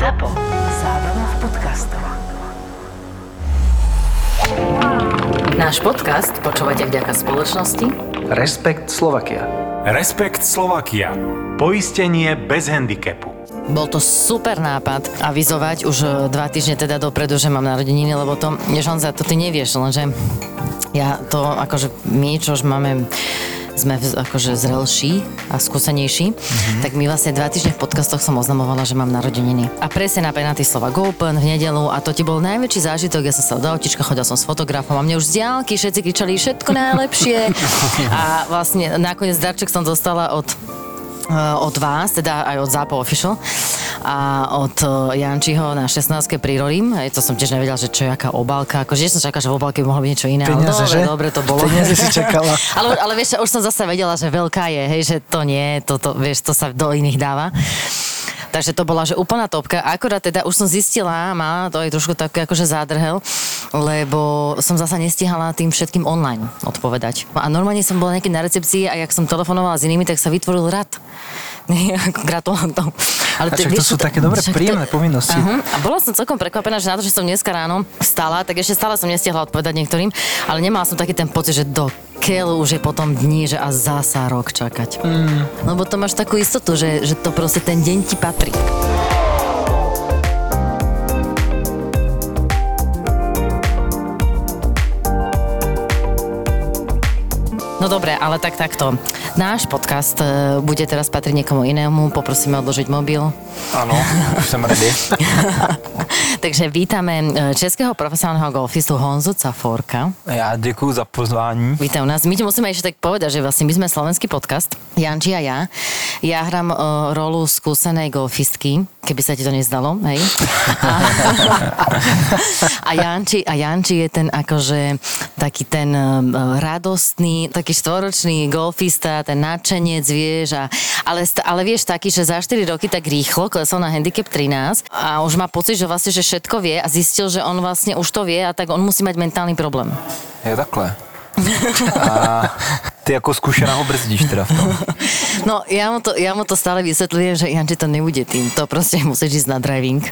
ZAPO. Zábrná v podcastov. Náš podcast počúvate vďaka spoločnosti Respekt Slovakia. Respekt Slovakia. Poistenie bez handicapu. Bol to super nápad avizovať už e, dva týždne teda dopredu, že mám narodeniny, lebo to, vieš, Honza, to ty nevieš, lenže ja to, akože my, čo už máme sme v- akože zrelší a skúsenejší, mm-hmm. tak my vlastne dva týždne v podcastoch som oznamovala, že mám narodeniny. A presne na penalty slova Open v nedelu a to ti bol najväčší zážitok. Ja som sa do autička, chodil som s fotografom a mne už z diálky všetci kričali všetko najlepšie. a vlastne nakoniec darček som dostala od eh, od vás, teda aj od Zápo Official a od eh, Jančiho na 16. prirolím. Hej, to som tiež nevedela, že čo je aká obálka. Akože že som čakala, že v obálke by mohlo byť niečo iné. ale Peniaze, dobre, že? dobre to bolo. Peniaze si čakala. ale, ale vieš, už som zase vedela, že veľká je, hej, že to nie, to, to, vieš, to sa do iných dáva. Takže to bola, že úplná topka. Akorát teda už som zistila, má to aj trošku tak akože zádrhel, lebo som zasa nestihala tým všetkým online odpovedať. A normálne som bola nejaký na recepcii a jak som telefonovala s inými, tak sa vytvoril rad. ako gratulantom. Ale A však to sú také dobré, príjemné povinnosti. Uh-huh. A bola som celkom prekvapená, že na to, že som dneska ráno vstala, tak ešte stále som nestihla odpovedať niektorým, ale nemala som taký ten pocit, že do keľu už je potom dní, že a zasa rok čakať. Mm. Lebo to máš takú istotu, že, že to proste ten deň ti patrí. No dobre, ale tak takto. Náš podcast e, bude teraz patriť niekomu inému, poprosíme odložiť mobil. Áno, už som ready. Takže vítame e, českého profesionálneho golfistu Honzu Caforka. Já děkuji za pozvání. Vítaj u nás. My ti musíme ešte tak povedať, že vlastne my sme slovenský podcast, Janči a ja. Ja hram uh, rolu skúsenej golfistky, keby sa ti to nezdalo, hej. A, a, Janči, a Janči je ten akože taký ten uh, radostný, taký štvoročný golfista, ten nadšenec, vieš, a, ale, ale vieš taký, že za 4 roky tak rýchlo klesol na handicap 13 a už má pocit, že vlastne, že všetko vie a zistil, že on vlastne už to vie a tak on musí mať mentálny problém. Je takhle. A ty jako zkušená ho brzdíš teda v tom. No, ja mu to, ja mu to stále vysvetľujem, že Janči to nebude tým. To proste musíš ísť na driving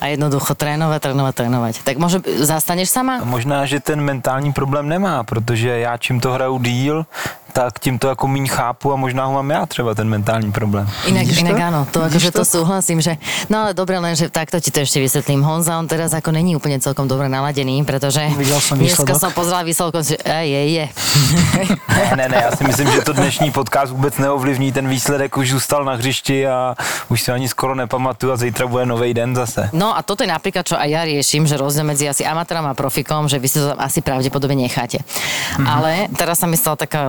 a jednoducho trénovať, trénovať, trénovať. Tak možno zastaneš sama? Možná, že ten mentální problém nemá, protože já čím to hraju díl, tak tím to jako míň chápu a možná ho mám já třeba ten mentální problém. Inak, Vidíš inak to? áno, to akože to súhlasím, že no ale dobre, len že takto ti to ešte vysvetlím. Honza, on teraz ako není úplne celkom dobre naladený, pretože Videl som dneska výsledok. som pozrela výsledok, že je, je, je. Ne, ne, ne, já si myslím, že to dnešní podcast vůbec neovlivní, ten výsledek už zůstal na hřišti a už si ani skoro nepamatuju a zítra bude nový den zase. No a toto je napríklad, čo aj ja riešim, že rozdiel medzi asi amatérom a profikom, že vy si to tam asi pravdepodobne necháte. Mm-hmm. Ale teraz sa mi stala taká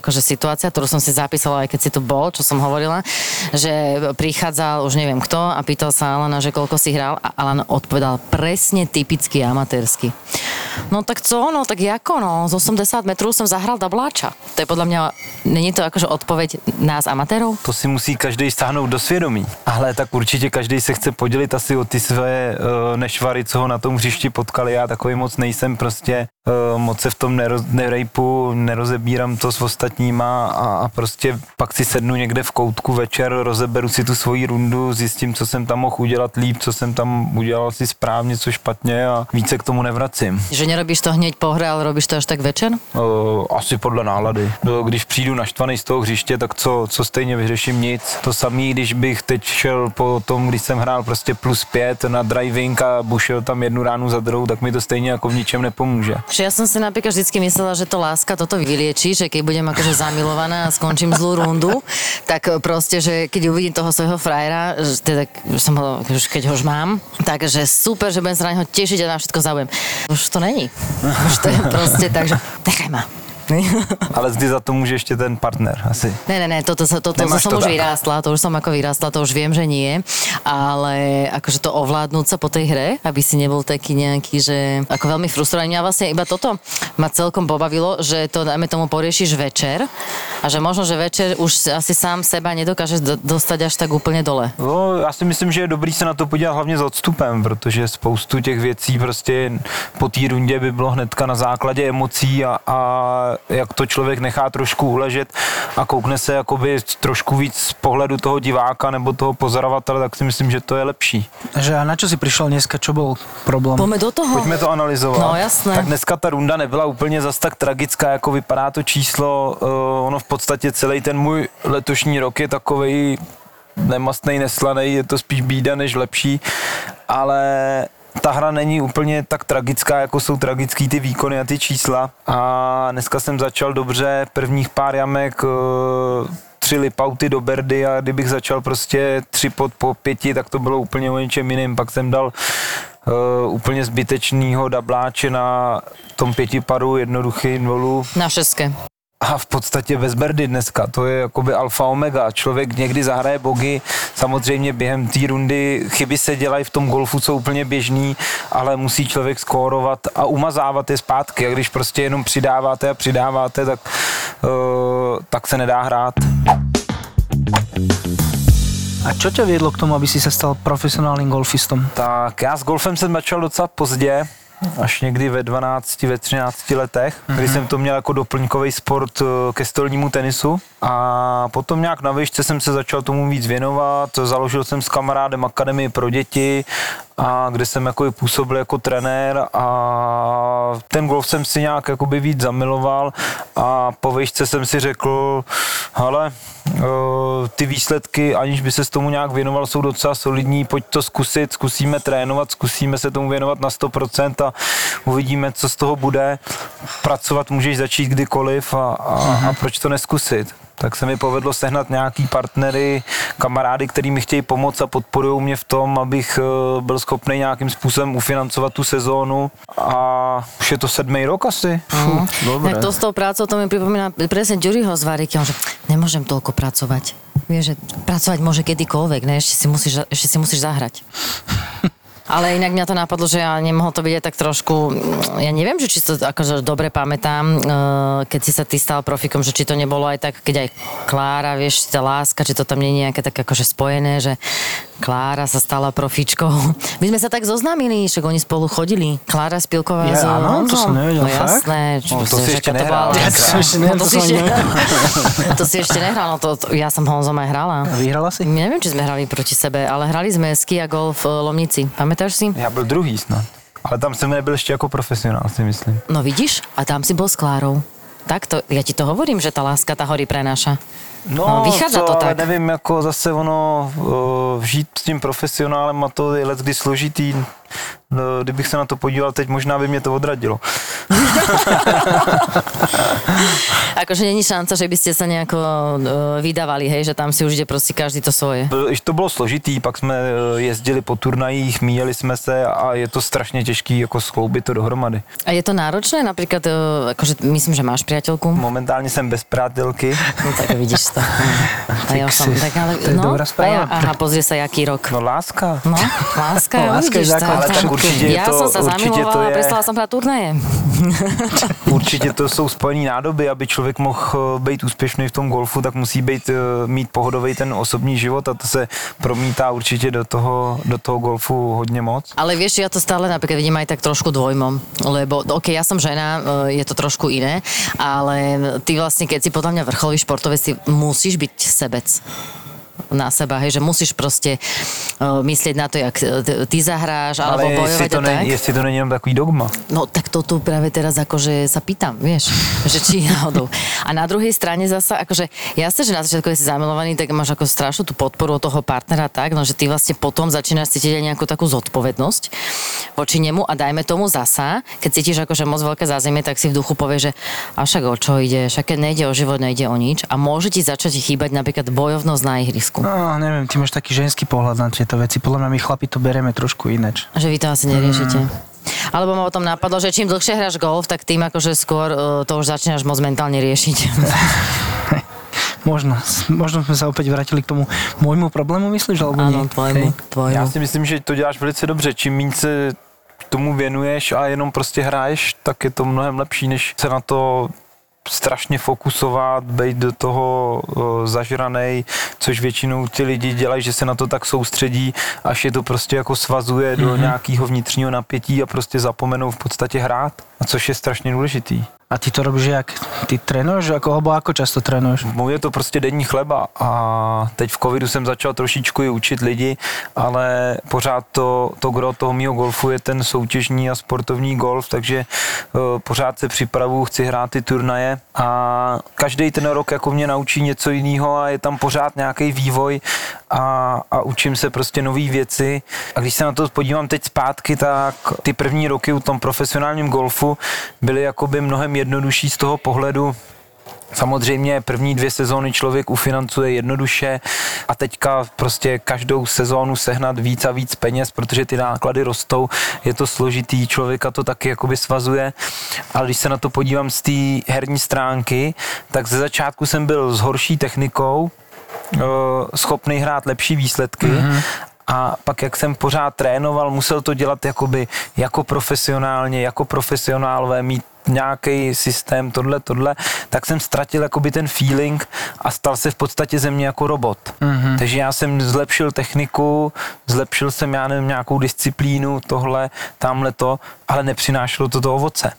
akože situácia, ktorú som si zapísala, aj keď si tu bol, čo som hovorila, že prichádzal už neviem kto a pýtal sa Alana, že koľko si hral a Alan odpovedal presne typicky amatérsky. No tak co, no tak jako, no, z 80 metrů jsem zahral dabláča. To je podľa mňa, není to akože odpoveď nás amatérov? To si musí každý stáhnout do svědomí. Ale tak určitě každý se chce podělit asi o ty své uh, nešvary, co ho na tom hřišti potkali. Já takový moc nejsem prostě, uh, moc se v tom neroz, nerejpu, nerozebírám to s ostatníma a, a prostě pak si sednu někde v koutku večer, rozeberu si tu svoji rundu, zjistím, co jsem tam mohl udělat líp, co jsem tam udělal si správně, co špatně a více k tomu nevracím. Že nerobíš to hneď po hre, ale robíš to až tak večer? Uh, asi podle nálady. No, Když přijdu naštvaný z toho hřiště, tak co, co stejně vyřeším nic. To samý, když bych teď šel po tom, když jsem hrál prostě plus pět na driving a bušil tam jednu ránu za druhou, tak mi to stejně jako v ničem nepomůže. Že ja som si napríklad vždycky myslela, že to láska toto vylieči, že keď budem akože zamilovaná a skončím zlú rundu, tak proste, že keď uvidím toho svojho frajera, že teda, už som ho, už keď ho už mám, takže super, že budem sa na neho tešiť a na všetko zaujem. Už to není. Už to je proste tak, že nechaj ma. Ale zdy za to může ještě ten partner asi. Ne, ne, ne, toto, toto, toto Nemáš som to už tak. vyrástla, to už som ako vyrástla, to už viem, že nie, ale akože to ovládnuť sa po tej hre, aby si nebol taký nejaký, že ako veľmi frustrovaný. Mňa vlastne iba toto ma celkom pobavilo, že to, dajme tomu, poriešiš večer a že možno, že večer už asi sám seba nedokážeš do, dostať až tak úplne dole. No, já si myslím, že je dobrý se na to podívat hlavně s odstupem, protože spoustu těch věcí prostě po té rundě by bylo hnedka na základě emocí a, a jak to člověk nechá trošku uležet a koukne se jakoby trošku víc z pohledu toho diváka nebo toho pozorovatele, tak si myslím, že to je lepší. Že a na čo si prišiel dneska, čo bol problém? Poďme do toho. Pojďme to analyzovat. No, jasné. Tak dneska ta runda nebyla úplně zas tak tragická, jako vypadá to číslo. Uh, ono v podstatě celý ten můj letošní rok je takovej nemastný, neslaný, je to spíš bída než lepší, ale ta hra není úplně tak tragická, jako jsou tragický ty výkony a ty čísla. A dneska jsem začal dobře, prvních pár jamek uh, tři lipauty do berdy a kdybych začal prostě tři pod po pěti, tak to bylo úplně o něčem jiným. Pak jsem dal uh, úplně zbytečného dabláče na tom pětipadu, jednoduchý nolu Na šeske. A v podstatě bez berdy dneska, to je jakoby alfa omega. Člověk někdy zahraje bogy, samozřejmě během té rundy chyby se dělají v tom golfu, jsou úplně běžný, ale musí člověk skórovat a umazávat je zpátky. A když prostě jenom přidáváte a přidáváte, tak, uh, tak se nedá hrát. A čo ťa viedlo k tomu, aby si sa stal profesionálnym golfistom? Tak já s golfem jsem začal docela pozdě, až někdy ve 12, ve 13 letech, kdy jsem to měl jako doplňkový sport eh, ke stolnímu tenisu. A potom nějak na výšce jsem se začal tomu víc věnovat, založil jsem s kamarádem akademii pro děti, a kde jsem jako působil jako trenér a ten golf jsem si nějak jakoby víc zamiloval a po výšce jsem si řekl, hele, eh, ty výsledky, aniž by se s tomu nějak věnoval, jsou docela solidní, pojď to zkusit, zkusíme trénovat, zkusíme se tomu věnovat na 100% a uvidíme, co z toho bude. Pracovat můžeš začít kdykoliv a, a, a proč to neskusit? Tak se mi povedlo sehnat nějaký partnery, kamarády, který mi chtějí pomoct a podporují mě v tom, abych eh, byl schopný nějakým způsobem ufinancovat tu sezónu a už je to sedmý rok asi. Dobre. Tak to s tou prácou, to mi pripomína presne Ďuriho z Variky, on že nemôžem toľko pracovať. Vieš, že pracovať môže kedykoľvek, ne? Ešte si musíš, ešte si musíš zahrať. Ale inak mňa to napadlo, že ja nemohol to byť aj tak trošku, ja neviem, že či to akože dobre pamätám, eh, keď si sa ty stal profikom, že či to nebolo aj tak, keď aj Klára, vieš, tá láska, či to tam nie je nejaké tak akože spojené, že Klára sa stala profičkou. My sme sa tak zoznámili, však oni spolu chodili. Klára Spilková Ja, s áno, to som Honzom. nevedel, No fakt? jasné. čo No, to si že ešte nehral. Ja to No, to to si ešte, nehral, no to, to, ja som Honzom aj hrala. A vyhrala si? Neviem, či sme hrali proti sebe, ale hrali sme ski a golf v Lomnici. Pamätáš si? Já byl druhý snad. Ale tam jsem nebyl ještě jako profesionál, si myslím. No vidíš, a tam si bol s Klárou. Tak to, ja ti to hovorím, že tá láska tá hory prenáša. No, vychádza to ale tak. nevím, jako zase ono, uh, žít s tím profesionálem a to je leckdy složitý. No, kdybych se na to podíval teď, možná by mě to odradilo. Akože není šanca, že by ste sa nejako uh, vydávali, hej, že tam si už ide proste každý to svoje. To bylo složitý, pak jsme eh, jezdili po turnajích, míjeli jsme se a je to strašně těžký jako skloubit to dohromady. A je to náročné? Napríklad, uh, akože myslím, že máš priateľku. Momentálně jsem bez prátelky. No tak vidíš to. A som, si- tak ale, to je no, dobrá správa. A ja, aha, pozri sa, jaký rok. No láska. No, láska, No, láska je vidíš, základ Ale tak určitě je ja to- určitě to zamilovala a je- prestala som hrať turnaje. Určitě to jsou spojené nádoby, aby člověk mohl eh, být úspěšný v tom golfu, tak musí být, eh, mít pohodový ten osobní život a to se promítá určitě do toho, do toho golfu hodně moc. Ale vieš, ja to stále napríklad vidím aj tak trošku dvojmom, lebo ok, ja som žena, e, je to trošku iné, ale ty vlastne, keď si podľa mňa vrcholový športovec, musíš byť sebec na seba, hej, že musíš proste uh, myslieť na to, jak e, ty zahráš, alebo Ale jestli to, a tak. ne, jestli to není jenom takový dogma. No tak to tu práve teraz akože sa pýtam, vieš, že či náhodou. A na druhej strane zasa, akože jasne, že na začiatku, keď si zamilovaný, tak máš ako strašnú tú podporu od toho partnera tak, no že ty vlastne potom začínaš cítiť aj nejakú takú zodpovednosť voči nemu a dajme tomu zasa, keď cítiš akože moc veľké zázemie, tak si v duchu povieš, že a však o čo ide, však nejde o život, nejde o nič a môže ti začať chýbať napríklad bojovnosť na ihrisku. No, neviem, ty máš taký ženský pohľad na tieto veci. Podľa mňa my chlapi to bereme trošku ináč. Že vy to asi neriešite. Alebo ma o tom napadlo, že čím dlhšie hráš golf, tak tým akože skôr uh, to už začínaš moc mentálne riešiť. Možno, možno sme sa opäť vrátili k tomu môjmu problému, myslíš? Alebo Áno, nie? tvojmu, tvojmu. Já si myslím, že to děláš velice dobře. Čím méně se tomu věnuješ a jenom prostě hraješ, tak je to mnohem lepší, než se na to strašně fokusovat, být do toho zažranej, což většinou ti lidi dělají, že se na to tak soustředí, až je to prostě jako svazuje mm-hmm. do nějakého vnitřního napětí a prostě zapomenou v podstatě hrát, a což je strašně důležitý. A ty to robíš jak? Ty trénuješ? Ako, alebo ako často trénuješ? Můj je to prostě denní chleba a teď v covidu jsem začal trošičku i učit lidi, ale pořád to, to gro toho mýho golfu je ten soutěžní a sportovní golf, takže uh, pořád se připravu, chci hrát ty turnaje a každý ten rok jako mě naučí něco jiného a je tam pořád nějaký vývoj a, a učím se prostě nové věci. A když se na to podívám teď zpátky, tak ty první roky u tom profesionálním golfu byly jakoby mnohem jednodušší z toho pohledu, Samozřejmě první dvě sezóny člověk ufinancuje jednoduše a teďka prostě každou sezónu sehnat víc a víc peněz, protože ty náklady rostou, je to složitý, člověka to taky jakoby svazuje, ale když se na to podívám z té herní stránky, tak ze začátku jsem byl s horší technikou, eh, schopný hrát lepší výsledky. Mm-hmm. a pak jak jsem pořád trénoval, musel to dělat jakoby jako profesionálně, jako profesionálové, mít nějaký systém, tohle, tohle, tak jsem ztratil jakoby ten feeling a stal se v podstatě ze mě jako robot. Mm-hmm. Takže já jsem zlepšil techniku, zlepšil jsem, já nevím, nějakou disciplínu, tohle, tamhle to, ale nepřinášelo to to ovoce.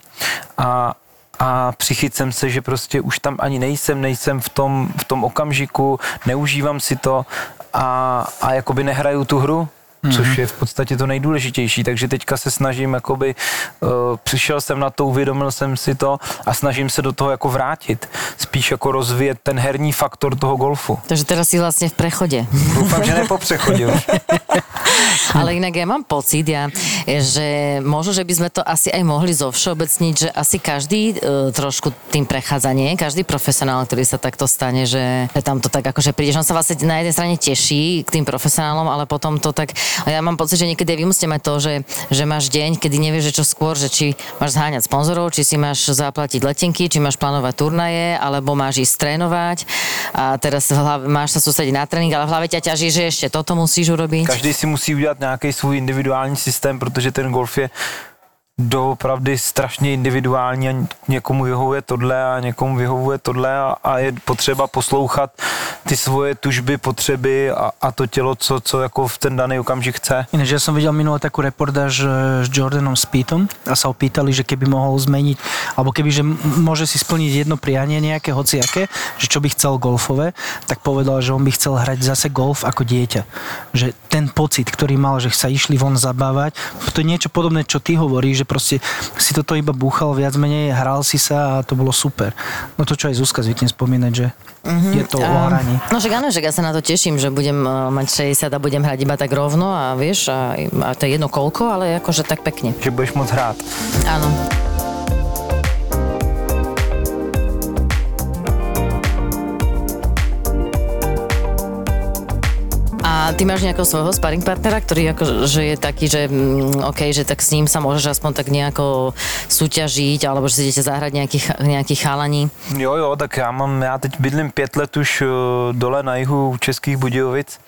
A, a přichyt jsem se, že prostě už tam ani nejsem, nejsem v tom, v tom okamžiku, neužívám si to a, a jakoby nehraju tu hru, mm-hmm. což je v podstatě to nejdůležitější, takže teďka se snažím, jakoby, uh, přišel jsem na to, uvědomil jsem si to a snažím se do toho jako vrátit, spíš jako rozvíjet ten herní faktor toho golfu. Takže teraz si vlastne v prechode. Doufám, že ne po přechodě už. Ale inak ja mám pocit, ja, že možno, že by sme to asi aj mohli zovšeobecniť, že asi každý e, trošku tým prechádzanie, každý profesionál, ktorý sa takto stane, že tam to tak akože prídeš, on sa vlastne na jednej strane teší k tým profesionálom, ale potom to tak, ja mám pocit, že niekedy vy musíte mať to, že, že máš deň, kedy nevieš, že čo skôr, že či máš zháňať sponzorov, či si máš zaplatiť letenky, či máš plánovať turnaje, alebo máš ísť trénovať. A teraz máš sa sústrediť na tréning, ale v hlave ťa ťaží, že ešte toto musíš urobiť. Každý si musí udělat nějaký svůj individuální systém, protože ten golf je doopravdy strašně individuální a někomu vyhovuje tohle a někomu vyhovuje tohle a, a je potřeba poslouchat ty svoje tužby, potřeby a, a to tělo, co, co jako v ten daný okamžik chce. Ináč ja som videl minule takú reportáž e, s Jordanom Speedom a sa ho pýtali, že keby mohol zmeniť, alebo keby, že m- môže si splniť jedno prianie nejaké, hociaké, že čo by chcel golfové, tak povedal, že on by chcel hrať zase golf ako dieťa. Že ten pocit, ktorý mal, že sa išli von zabávať, to je niečo podobné, čo ty hovoríš, že proste si toto iba búchal viac menej, hral si sa a to bolo super. No to, čo aj Zuzka zvykne spomínať, že mm-hmm. je to o hraní. No však áno, že ja sa na to teším, že budem uh, mať 60 a budem hrať iba tak rovno a vieš, a, a to je jedno koľko, ale akože tak pekne. Že budeš moc hrát. Áno. A ty máš nejakého svojho sparring partnera, ktorý ako, že je taký, že mm, OK, že tak s ním sa môžeš aspoň tak nejako súťažiť, alebo že si idete zahrať nejaký, nejaký chalaní. Jo, jo, tak já mám, já teď bydlím pět let už eh, dole na jihu Českých Budějovic,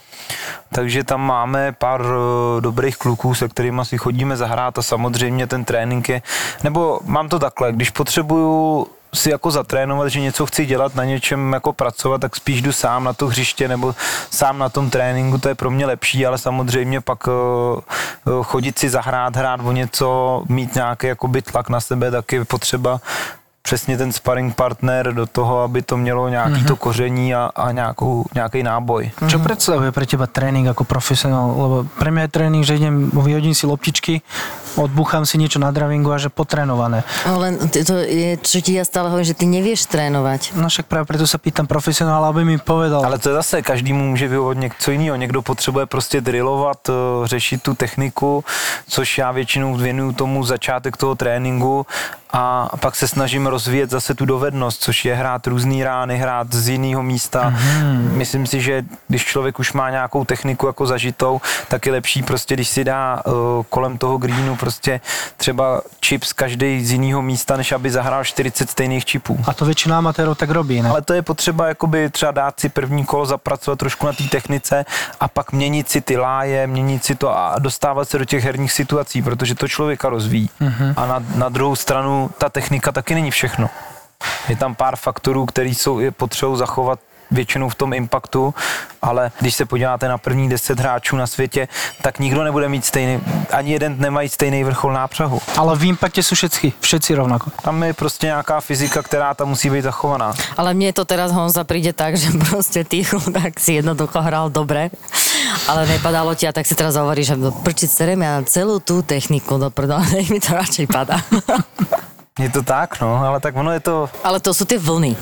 takže tam máme pár eh, dobrých kluků, se kterými si chodíme zahrát a samozřejmě ten trénink je, nebo mám to takhle, když potřebuju si jako zatrénovat, že něco chci dělat, na něčem jako pracovat, tak spíš jdu sám na to hřiště nebo sám na tom tréninku, to je pro mě lepší, ale samozřejmě pak eh, eh, chodit si zahrát, hrát o něco, mít nějaký jakoby tlak na sebe, tak je potřeba přesně ten sparring partner do toho, aby to mělo nějaký mm-hmm. to koření a, a nějakou, nějaký náboj. Čo predstavuje pre teba tréning ako profesionál? Lebo pre mňa je tréning, že idem, vyhodím si loptičky, odbúcham si niečo na dravingu a že potrénované. No len to je, čo ti ja stále hovorím, že ty nevieš trénovať. No však práve preto sa pýtam profesionála, aby mi povedal. Ale to je zase, každému může vyhovovat něco jiného. Někdo potřebuje prostě drillovat, eh, řešit tu techniku, což já většinou věnuju tomu začátek toho tréninku a pak se snažím rozvíjet zase tu dovednost, což je hrát různý rány, hrát z jiného místa. Mm-hmm. Myslím si, že když člověk už má nějakou techniku jako zažitou, tak je lepší prostě, když si dá uh, kolem toho greenu prostě třeba chips každý z jiného místa, než aby zahrál 40 stejných chipů. A to väčšina amatérov tak robí, ne? Ale to je potřeba jakoby třeba dát si první kolo, zapracovat trošku na té technice a pak měnit si ty láje, měnit si to a dostávat se do těch herních situací, protože to člověka rozvíjí. Mm-hmm. A na, na druhou stranu ta technika taky není všechno. Je tam pár faktorů, který jsou je potřebou zachovat většinou v tom impactu, ale když se podíváte na první 10 hráčů na světě, tak nikdo nebude mít stejný, ani jeden nemají stejný vrchol nápřahu. Ale v impakte sú všetci, všetci rovnako. Tam je prostě nějaká fyzika, která tam musí být zachovaná. Ale mne to teraz Honza príde tak, že proste ty chudák si jednoducho hral dobre, ale nepadalo ti a tak si teraz hovoríš, že prčiť serem ja celú tú techniku do prdele, nech mi to radšej padá. Je to tak, no, ale tak ono je to, ale to sú tie vlny.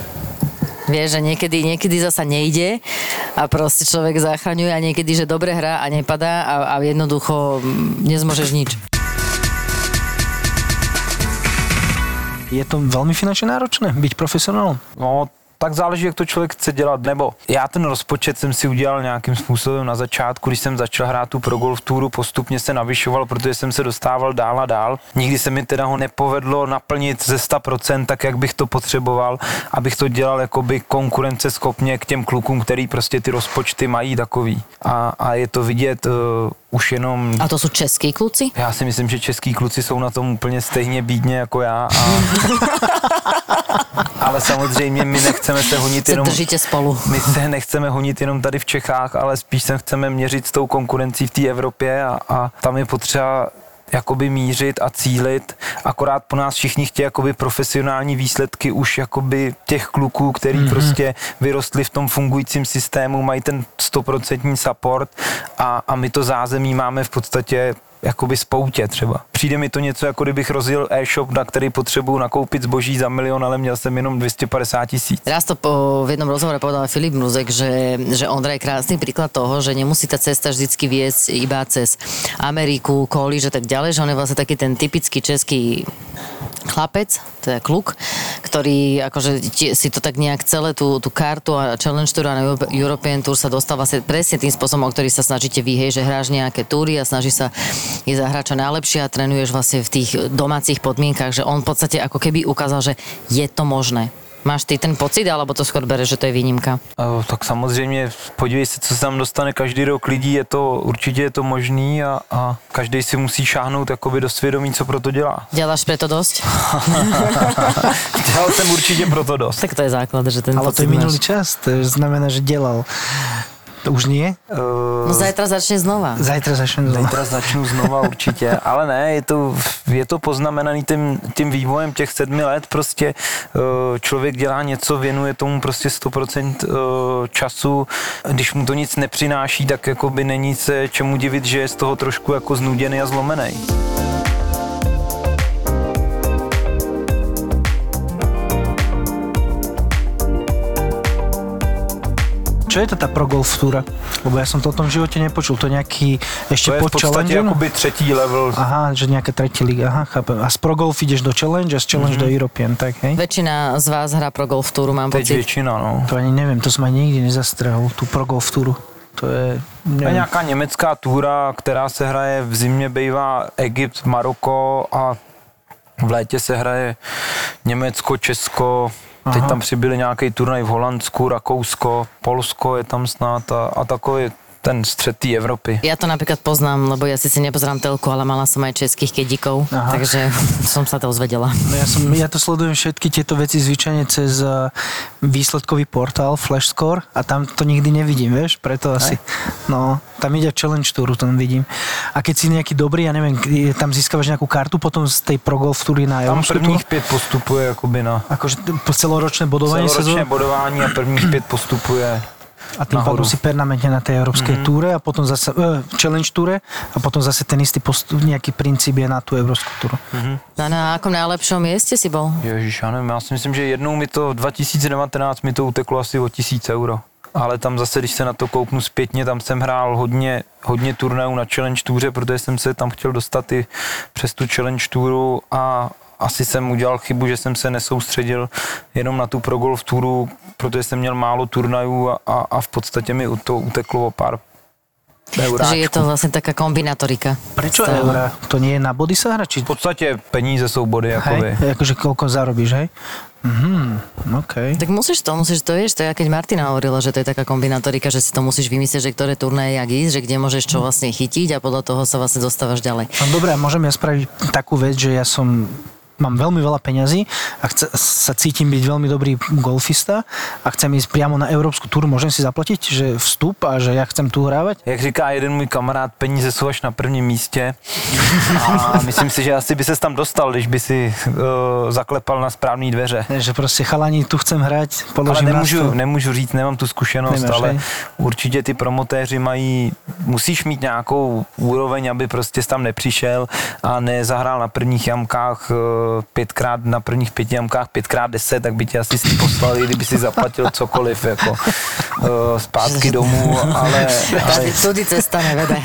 Vieš, že niekedy, niekedy zasa nejde a proste človek zachraňuje a niekedy, že dobre hrá a nepadá a, a jednoducho nezmôžeš nič. Je to veľmi finančne náročné byť profesionálom? no, tak záleží, jak to člověk chce dělat, nebo já ten rozpočet jsem si udělal nějakým způsobem na začátku, když jsem začal hrát tu pro golf túru, postupně se navyšoval, protože jsem se dostával dál a dál. Nikdy se mi teda ho nepovedlo naplnit ze 100%, tak jak bych to potřeboval, abych to dělal jakoby konkurenceschopně k těm klukům, který prostě ty rozpočty mají takový. A, a je to vidět uh, už jenom A to sú českí kluci? já si myslím, že český kluci jsou na tom úplně stejně bídně jako já. A... ale samozřejmě my nechceme se honit Se jenom... držíte spolu. My se nechceme honit jenom tady v Čechách, ale spíš se chceme měřit s tou konkurencí v té Evropě a, a tam je potřeba jakoby mířit a cílit, akorát po nás všichni chtějí jakoby profesionální výsledky už jakoby těch kluků, který mm-hmm. prostě vyrostli v tom fungujícím systému, mají ten stoprocentní support a, a my to zázemí máme v podstatě jakoby spoutě třeba. Přijde mi to něco, jako kdybych rozjel e-shop, na který potřebuju nakoupit zboží za milion, ale měl jsem jenom 250 tisíc. Raz to po, v jednom rozhovore povedal Filip Mruzek, že, že Ondra je krásny príklad toho, že nemusí tá cesta vždycky viesť iba cez Ameriku, kolíž a tak ďalej, že on je vlastne taký ten typický český chlapec, to je kluk, ktorý akože si to tak nejak celé tú, tú kartu a Challenge Tour a na Euro- European Tour sa dostal vlastne presne tým spôsobom, o ktorý sa snažíte vy, hej, že hráš nejaké túry a snaží sa ísť za hráča najlepšie a trénuješ vlastne v tých domácich podmienkach, že on v podstate ako keby ukázal, že je to možné. Máš ty ten pocit, alebo to skôr bereš, že to je výnimka? Eh, Tak samozřejmě, podívej se, co se tam dostane každý rok lidí, je to, určitě je to možný a, a každý si musí šáhnout jakoby do svědomí, co pro to dělá. Děláš preto dosť? Dělal jsem určitě pro to dost. tak to je základ, že ten Ale to je minulý čas, to znamená, že delal. To už nie? Uh, No zajtra začne znova. Zajtra začnem znova. Zítra začnu znova určitě, ale ne, je to, je to poznamenaný tím, tím vývojem těch sedmi let, prostě eh, člověk dělá něco, věnuje tomu prostě 100% eh, času, když mu to nic nepřináší, tak jako by není se čemu divit, že je z toho trošku jako znuděný a zlomený. Čo je to tá pro golf túra? Lebo ja som to o tom v živote nepočul. To je nejaký To ešte je v pod podstatě challenge? jakoby třetí level. Aha, že nejaká tretia liga. Aha, chápem. A z pro golf ideš do challenge a z challenge Mhm. do European, tak hej? Väčšina z vás hrá pro golf túru, mám Teď pocit. většina, no. To ani neviem, to ani nikdy nezastrehol, tú pro golf túru. To je... To je nějaká německá túra, která se hraje v zimě, bývá Egypt, Maroko a v létě se hraje Německo, Česko, Teď Aha. tam přibyli nějaký turnaj v Holandsku, Rakousko, Polsko je tam snad a, a takový ten střed té Evropy. Ja to napríklad poznám, lebo ja síce nepozerám telku, ale mala som aj českých kedíkov, Aha. takže som sa to uzvedela. No ja, som, ja to sledujem všetky tieto veci zvyčajne cez uh, výsledkový portál Flashscore a tam to nikdy nevidím, vieš, preto asi. No, tam ide challenge touru, tam vidím. A keď si nejaký dobrý, ja neviem, je- tam získavaš nejakú kartu potom z tej pro golf túry na Tam prvních pět postupuje jakoby na Akože t- po celoročné bodovanie celoročné bodování a prvních pět postupuje a tým nahoru. pádom si permanentne na tej európskej mm-hmm. túre a potom zase, uh, challenge túre a potom zase ten istý postup, nejaký princíp je na tú európsku túru. A na akom najlepšom mieste si bol? Ježíš, já nevím, já si myslím, že jednou mi to 2019 mi to uteklo asi o tisíc euro. Ale tam zase, když se na to kouknu zpětně, tam jsem hrál hodně, hodně turnajů na Challenge Touře, protože jsem se tam chtěl dostat i přes tu Challenge Touru a asi jsem udělal chybu, že jsem se nesoustředil jenom na tu Pro Golf Touru, protože jsem měl málo turnajů a, a, a v podstatě mi to uteklo o pár euráčků. Takže je to vlastne taká kombinatorika. Stále. eurá? To nie je na body sa hra? Či... V podstatě peníze jsou body, jakoby. Hej, akože koľko zarobíš, hej? Mhm, OK. Tak musíš to, musíš to, vieš, to je, keď Martina hovorila, že to je taká kombinatorika, že si to musíš vymyslieť, že ktoré turnaje jak ísť, že kde môžeš čo vlastne chytiť a podľa toho sa vlastne dostávaš ďalej. No dobré, a môžem ja spraviť takú vec, že ja som mám veľmi veľa peňazí a chce, sa cítim byť veľmi dobrý golfista a chcem ísť priamo na európsku túru, môžem si zaplatiť, že vstup a že ja chcem tu hrávať? Jak říká jeden můj kamarád, peníze jsou až na prvním místě. A myslím si, že asi by se tam dostal, když by si uh, zaklepal na správné dveře. Že proste chalani, tu chcem hrať, Ale položím raz nemůžu, nemůžu říct, nemám tu zkušenost, Nemáš, ale hej? určitě ty promotéři mají, musíš mít nějakou úroveň, aby prostě tam nepřišel a nezahrál na prvních jamkách eh, pětkrát, na prvních pěti jamkách pětkrát deset, tak by tě asi poslali, kdyby si zaplatil cokoliv, jako eh, zpátky domů, ale, ale Tady tudy cesta nevede.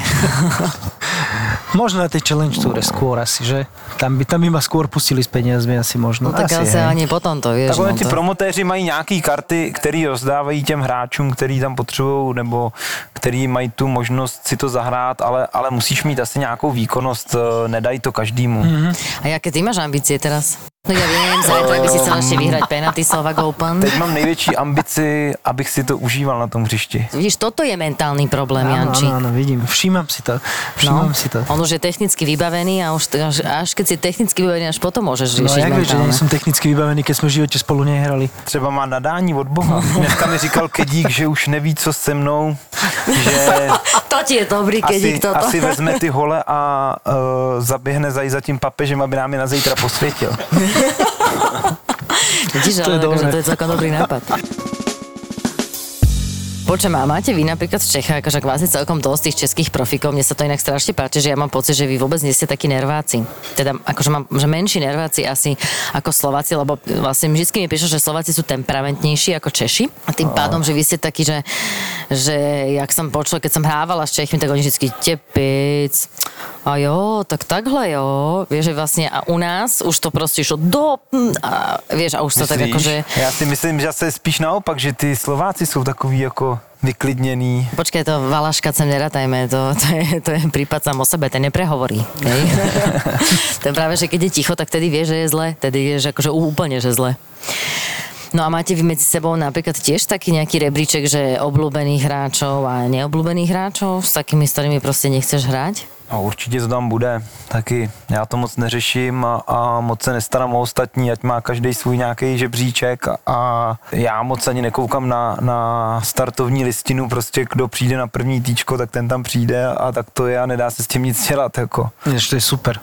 Možno na tej challenge toure skôr asi, že? Tam by, tam by ma skôr pustili s peniazmi asi možno. No tak asi, asi ani potom to, vieš. Takhle no ti to... promotéři mají nějaký karty, který rozdávají těm hráčům, který tam potřebují, nebo který mají tu možnost si to zahrát, ale, ale musíš mít asi nějakou výkonnost, eh, nedají to každému. Mm-hmm. A jaké ty máš ambície teraz? No ja viem, zajtra by si chcel ešte vyhrať penalty Slovak Open. Teď mám největší ambici, abych si to užíval na tom hřišti. Vidíš, toto je mentálny problém, Janči. áno, áno, vidím. Všímam si to. Všímam si to. On už je technicky vybavený a už až, až keď si technicky vybavený, až potom môžeš No riešiť jak vieš, že som technicky vybavený, keď sme v živote spolu nehrali. Třeba má nadání od Boha. Dneska mi říkal Kedík, že už neví, co se mnou, že To ti je dobrý, keď asi, toto. asi vezme ty hole a uh, zaběhne za, za tím papežem, aby nám je na zítra posvětil. Vidíš, To je ale akože dobré. to je celkom dobrý nápad. Počujem, a máte vy napríklad v Čechách akože kvázi celkom dosť tých českých profikov, mne sa to inak strašne páči, že ja mám pocit, že vy vôbec nie ste takí nerváci. Teda akože mám, že menší nerváci asi ako Slováci, lebo vlastne vždy mi píšu, že Slováci sú temperamentnejší ako Češi. A tým pádom, že vy ste takí, že, že jak som počula, keď som hrávala s Čechmi, tak oni vždy tepic, a jo, tak takhle jo, vieš, že vlastne a u nás už to proste išlo do, a vieš, a už sa tak Myslíš? akože, Já si myslím, že se spíš naopak, že ty Slováci jsou takový jako vyklidněný. Počkaj, to Valaška sem neratajme, to, to, je, to je prípad sám o sebe, ten neprehovorí. Hej? ten práve, že keď je ticho, tak tedy vie, že je zle, tedy je, že akože úplne, že zle. No a máte vy medzi sebou napríklad tiež taký nejaký rebríček, že obľúbených hráčov a neobľúbených hráčov, s takými, s ktorými proste nechceš hrať? A určitě to tam bude. Taky já to moc neřeším a, a moc se nestarám o ostatní, ať má každý svůj nějaký žebříček a, a já moc ani nekoukám na, na startovní listinu, prostě kdo přijde na první týčko, tak ten tam přijde a tak to je a nedá se s tím nic dělat. Jako. Vieš, to je super.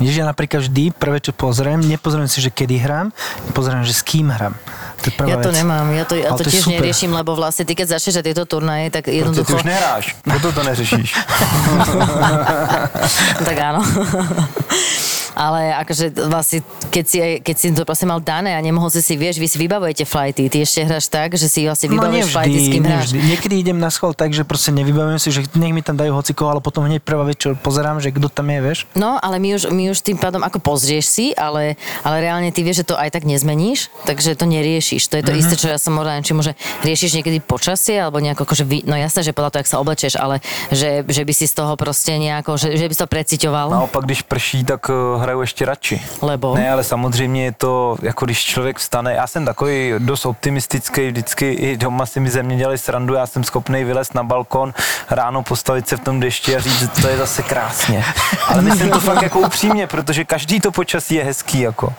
Vieš, ja napríklad vždy prvé, čo pozriem, nepozriem si, že kedy hrám, pozriem, že s kým hrám. To je Ja to vec. nemám, ja to, ja to, to je tiež super. neriešim, lebo vlastne ty keď začneš tieto turnaje, tak Protože ty jednoducho... už nehráš, proto to neřešíš. tak áno. Ale akože vlastne, keď si, keď si to proste mal dané a nemohol si si, vieš, vy si vybavujete flighty, ty ešte hráš tak, že si vlastne No vybavuješ flighty, s kým hráš. nevždy. Niekedy idem na schvál tak, že proste nevybavujem si, že nech mi tam dajú hocikoho, ale potom hneď prvá vec, čo pozerám, že kto tam je, vieš. No, ale my už, my už tým pádom ako pozrieš si, ale, ale reálne ty vieš, že to aj tak nezmeníš, takže to neriešiš. To je to mm-hmm. isté, čo ja som hovorila, či môže riešiš niekedy počasie, alebo nejako, akože vy, no jasné, že podľa toho, jak sa oblečieš, ale že, že by si z toho proste nejako, že, že by si to precitoval, Naopak, když prší, tak uh, hraju ještě radši. lebo... Ne, ale samozřejmě je to, jako když člověk vstane, já jsem takový dost optimistický, vždycky i doma si mi ze mě dělali srandu, já jsem schopný vylézt na balkon, ráno postavit se v tom dešti a říct, to je zase krásně. Ale myslím to fakt jako upřímně, protože každý to počasí je hezký, jako.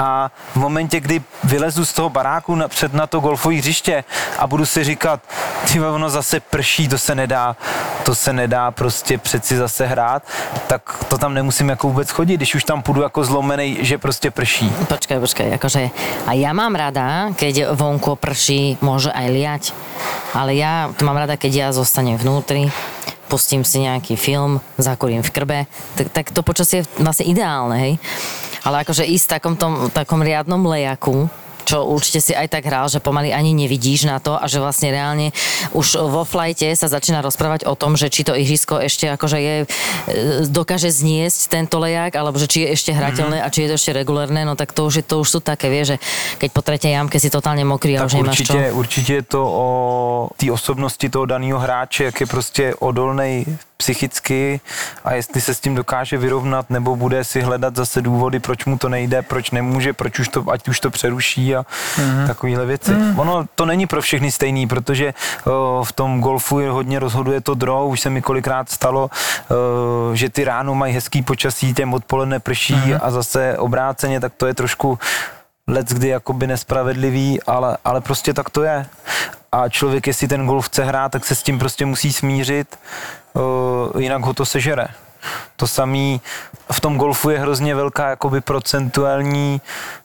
A v momentě, kdy vylezu z toho baráku napřed na to golfové hřiště a budu si říkat, ty ono zase prší, to se nedá, to se nedá prostě přeci zase hrát, tak to tam nemusím jako vůbec chodit, když už tam půjdu jako zlomený, že prostě prší. Počkaj, počkaj, akože a ja mám rada, keď vonku prší, môže aj liať, ale ja to mám rada, keď ja zostanem vnútri, pustím si nejaký film, zakurím v krbe, tak, tak to počasie je vlastne ideálne, hej. Ale akože ísť v takom, tom, takom riadnom lejaku, čo určite si aj tak hral, že pomaly ani nevidíš na to a že vlastne reálne už vo flajte sa začína rozprávať o tom, že či to ihrisko ešte akože je, e, dokáže zniesť tento lejak, alebo že či je ešte hrateľné a či je to ešte regulérne, no tak to už, je, to už sú také, vie, že keď po tretej jamke si totálne mokrý a Tak už nemáš čo. určitě, určitě je to o té osobnosti toho daného hráče, jak je prostě odolný psychicky a jestli se s tím dokáže vyrovnat, nebo bude si hledat zase důvody, proč mu to nejde, proč nemůže, proč už to, ať už to přeruší a mm-hmm. takovéhle věci. Mm. Ono to není pro všechny stejný, protože o, v tom golfu je hodně rozhoduje to draw, už se mi kolikrát stalo, o, že ty ráno mají hezký počasí, těm odpoledne prší Mhm. a zase obráceně, tak to je trošku let kdy jakoby nespravedlivý, ale, ale prostě tak to je. A člověk, jestli ten golf chce hrát, tak se s tím prostě musí smířit, jinak ho to sežere. To samý v tom golfu je hrozně velká jakoby procentuální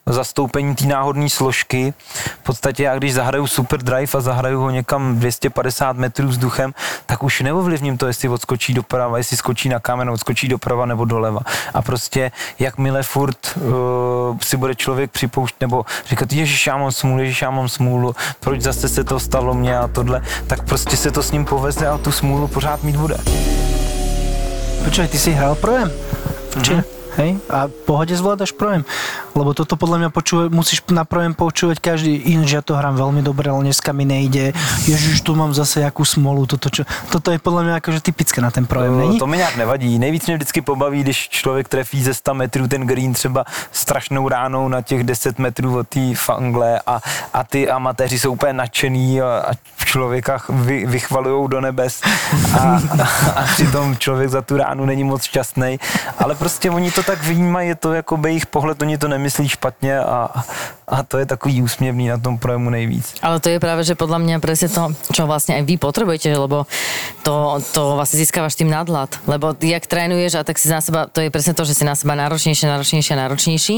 zastoupení té náhodné složky. V podstatě já když zahraju super drive a zahraju ho někam 250 metrů vzduchem, tak už neovlivním to, jestli odskočí doprava, jestli skočí na kámen, odskočí doprava nebo doleva. A prostě jakmile furt uh, si bude člověk připouštět nebo říkat, ježiš, já mám smůlu, ježiš, já mám smůlu, proč zase se to stalo mně a tohle, tak prostě se to s ním poveze a tu smůlu pořád mít bude. Počkaj, ty si hral projem? Či? Hej? A pohode zvládaš projem? Lebo toto podľa mňa počúva, musíš na projem počúvať každý, ináč ja to hrám veľmi dobre, ale dneska mi nejde. Ježiš, tu mám zase jakú smolu. Toto, čo, toto je podľa mňa akože typické na ten projem, Eh, není? To mi nějak nevadí. Nejvíc mě vždycky pobaví, když člověk trefí ze 100 metrů ten green třeba strašnou ránou na těch 10 metrů od té fangle a, a ty amatéři jsou úplně nadšený a, a člověka vy, vychvalujou do nebes a, a, a přitom člověk za tu ránu není moc šťastný. Ale prostě oni to tak vnímají, je to jako jejich pohled, oni to nemyslí špatně a, a to je takový úsměvný na tom projemu nejvíc. Ale to je práve, že podľa mňa presne to, čo vlastne aj vy potrebujete, lebo to, to vlastne získavaš tým nadhľad. Lebo ty, jak trénuješ a tak si na seba, to je presne to, že si na seba náročnejšie, náročnejšie, náročnejší,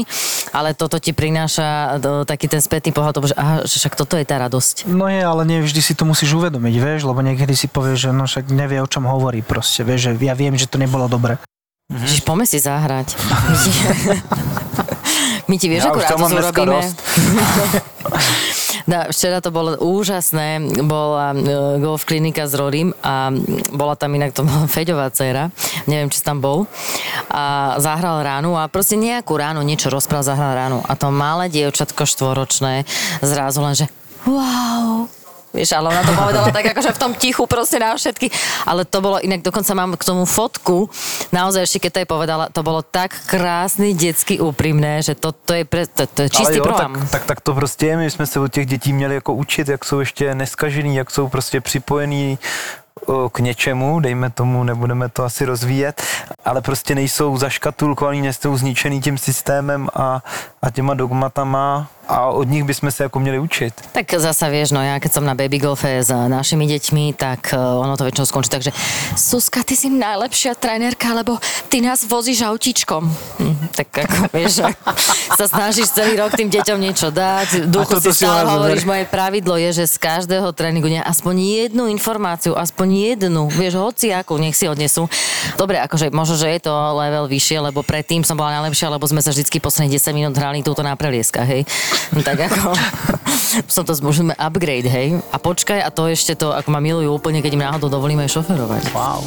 ale toto ti prináša do, taký ten spätný pohľad, toho, že aha, že však toto je tá radosť. No je, ale nie vždy si to musíš uvedomiť, vieš, lebo niekedy si povieš, že no však nevie, o čom hovorí proste, vieš, že ja viem, že to nebolo dobre. Mm-hmm. Čiže poďme si zahrať. My ti, vieš, Ja ako už to urobíme? dosť. No, včera to bolo úžasné, bola e, golf klinika s Rorim a bola tam inak to bola Feďová dcera, neviem, či tam bol a zahral ránu a proste nejakú ránu, niečo rozprával, zahral ránu a to malé dievčatko štvoročné zrazu len, že wow, Vieš, ale ona to povedala tak akože v tom tichu proste na všetky. Ale to bolo, inak dokonca mám k tomu fotku, naozaj ešte keď to jej povedala, to bolo tak krásny, detsky úprimné, že to, to je, pre, to, to je čistý Ale jo, program. tak, tak, tak to prostě je. My jsme se od těch dětí měli jako učit, jak jsou ještě neskažený, jak jsou prostě připojení k něčemu, dejme tomu, nebudeme to asi rozvíjet, ale prostě nejsou zaškatulkovaný, nejsou zničený tím systémem a, a těma dogmatama a od nich bychom se jako měli učit. Tak zasa vieš, no ja keď som na baby golfe s našimi deťmi, tak eh, ono to väčšinou skončí tak, že Suska, ty si najlepšia trénerka, lebo ty nás vozíš autíčkom. Hm, tak ako, vieš, sa snažíš celý rok tým deťom niečo dať. Duchu si stále hovoríš, moje pravidlo je, že z každého tréningu ne, aspoň jednu informáciu, aspoň jednu, vieš, hoci akú, nech si odnesú. Dobre, akože možno, že je to level vyššie, lebo predtým som bola najlepšia, lebo sme sa vždycky posledných 10 minút hrali túto na prelieskach, hej. No, tak ako, som to môžeme upgrade, hej. A počkaj, a to ešte to, ako ma milujú úplne, keď im náhodou dovolíme aj šoferovať. Wow.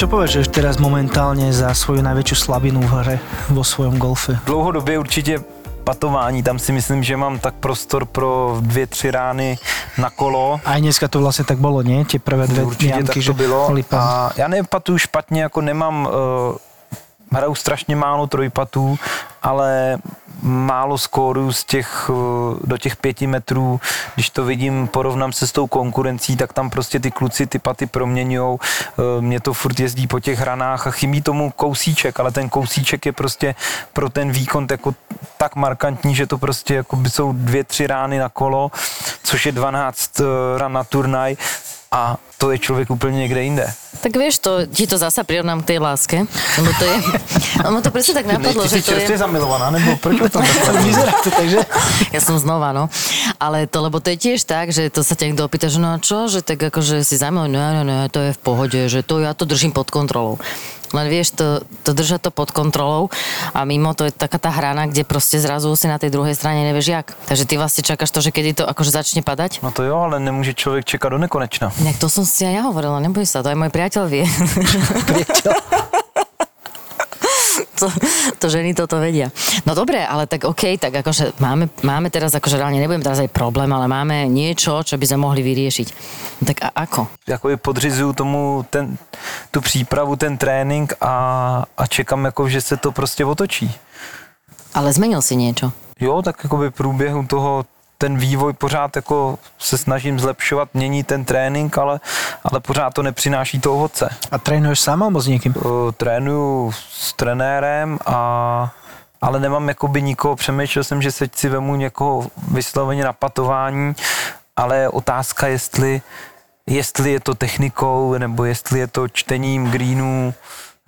Čo považuješ teraz momentálne za svoju najväčšiu slabinu v hre vo svojom golfe? Dlouhodobě určitě patování, tam si myslím, že mám tak prostor pro dvě, tři rány na kolo. Aj dneska to vlastne tak bolo, nie? Tie prvé dve Určitě tak jamky, to bylo. lipa. A já nepatuju špatně, jako nemám, uh, hraju strašně málo trojpatů, ale málo skóru z těch, uh, do těch pěti metrů, když to vidím, porovnám se s tou konkurencí, tak tam prostě ty kluci ty paty proměňujou, uh, mě to furt jezdí po těch hranách a chybí tomu kousíček, ale ten kousíček je prostě pro ten výkon jako tak markantní, že to prostě jako jsou dvě, tři rány na kolo, což je 12 uh, ran na turnaj a to je člověk úplně někde jinde. Tak vieš, to, ti to zasa prirovnám k tej láske, lebo to je, no to presne tak napadlo, že to je... zamilovaná, nebo proč o tom Vyzerá to tak, že? Ja som znova, no. Ale to, lebo to je tiež tak, že to sa ťa niekto opýta, že no a čo, že tak akože si zaujímavé, no, no, no, to je v pohode, že to ja to držím pod kontrolou. Len vieš, to, to držať to pod kontrolou a mimo to je taká tá hrana, kde proste zrazu si na tej druhej strane nevieš jak. Takže ty vlastne čakáš to, že kedy to akože začne padať. No to jo, ale nemůže člověk čekat do nekonečna. Inak to som si aj ja hovorila, neboj sa, to aj môj priateľ vie. to, to ženy toto vedia. No dobre, ale tak OK, tak akože máme, máme teraz, akože reálne nebudem teraz aj problém, ale máme niečo, čo by sme mohli vyriešiť. No tak a ako? Jakoby podřizuju tomu ten, tu přípravu, ten trénink a, a čekám, jako, že se to prostě otočí. Ale zmenil si niečo. Jo, tak jakoby v průběhu toho ten vývoj pořád jako se snažím zlepšovat, mění ten trénink, ale, ale pořád to nepřináší to ovoce. A trénuješ sám alebo s niekým? Uh, trénuju s trenérem a ale nemám jakoby nikoho, přemýšlel jsem, že teď si vemu někoho vysloveně na patování, ale otázka, jestli, jestli je to technikou, nebo jestli je to čtením greenů,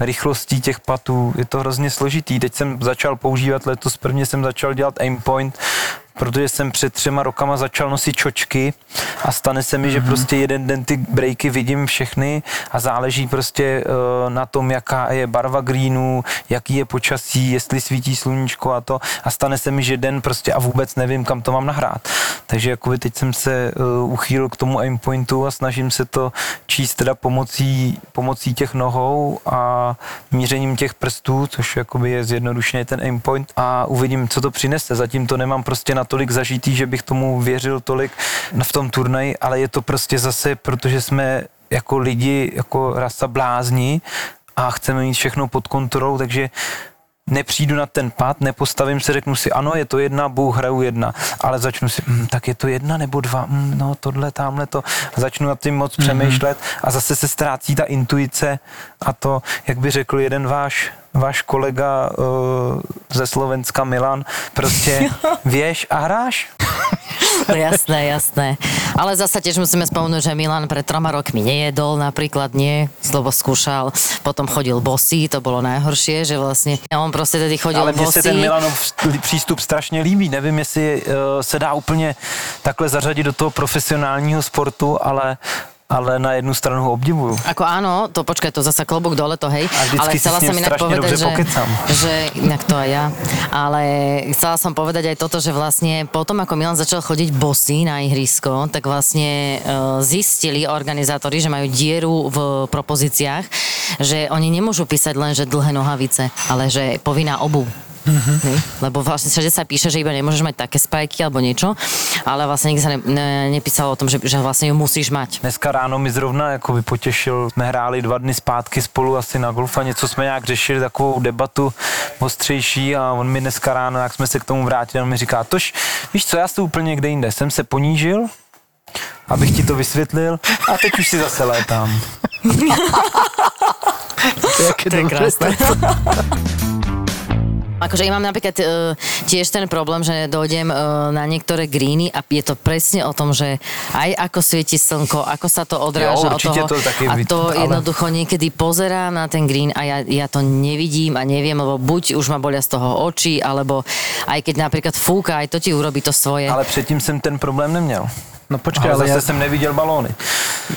rychlostí těch patů, je to hrozně složitý. Teď jsem začal používat letos, prvně jsem začal dělat aimpoint, protože jsem před třema rokama začal nosit čočky a stane se mi, mm-hmm. že prostě jeden den ty breaky vidím všechny a záleží prostě uh, na tom, jaká je barva greenu, jaký je počasí, jestli svítí sluníčko a to a stane se mi, že den prostě a vůbec nevím, kam to mám nahrát. Takže jakoby teď jsem se uh, uchýlil k tomu aimpointu a snažím se to číst teda pomocí, pomocí těch nohou a mířením těch prstů, což jakoby je zjednodušeně ten aimpoint a uvidím, co to přinese. Zatím to nemám prostě natolik zažitý, že bych tomu věřil tolik v tom turnaji, ale je to prostě zase, protože jsme jako lidi, jako rasa blázni a chceme mít všechno pod kontrolou, takže nepřijdu na ten pad, nepostavím se, řeknu si, ano, je to jedna, Bůh hraju jedna, ale začnu si, hm, tak je to jedna nebo dva, hm, no tohle, tamhle to, a začnu nad tím moc mm-hmm. přemýšlet a zase se ztrácí ta intuice a to, jak by řekl jeden váš váš kolega uh, ze Slovenska Milan, prostě vieš a hráš. No jasné, jasné. Ale zasa tiež musíme spomenúť, že Milan pred troma rokmi nejedol, napríklad nie, lebo skúšal, potom chodil bosý, to bolo najhoršie, že vlastne on prostě tedy chodil Ale mně bosý. se ten Milanov přístup strašně líbí. Nevím, jestli uh, se dá úplně takhle zařadit do toho profesionálního sportu, ale ale na jednu stranu ho obdivuju. Ako áno, to počkaj, to zasa klobúk dole to, hej. A ale chcela som inak povedať, že, pokecam. že, inak to aj ja, ale chcela som povedať aj toto, že vlastne potom, ako Milan začal chodiť bosý na ihrisko, tak vlastne uh, zistili organizátori, že majú dieru v propozíciách, že oni nemôžu písať len, že dlhé nohavice, ale že povinná obu. Mm-hmm. Lebo vlastne všade sa píše, že iba nemôžeš mať také spajky alebo niečo, ale vlastne nikdy sa ne, ne, nepísalo o tom, že, že vlastne ju musíš mať. Dneska ráno mi zrovna jako by potěšil, jsme hráli dva dny zpátky spolu asi na golf a něco jsme nějak řešili, takovou debatu ostřejší a on mi dneska ráno, jak jsme se k tomu vrátili, on mi říká, tož víš co, já jsem úplně někde jinde, jsem se ponížil, abych ti to vysvětlil a teď už si zase létám. To je krásne. Akože ja mám napríklad uh, tiež ten problém, že dojdem uh, na niektoré greeny a je to presne o tom, že aj ako svieti slnko, ako sa to odráža Jo, od toho. to také a to ale- jednoducho niekedy pozerám na ten green a ja, ja to nevidím a neviem, lebo buď už ma bolia z toho oči, alebo aj keď napríklad fúka, aj to ti urobí to svoje. Ale předtím jsem ten problém neměl. No počkaj, Ale ale zase ja, jsem neviděl balóny.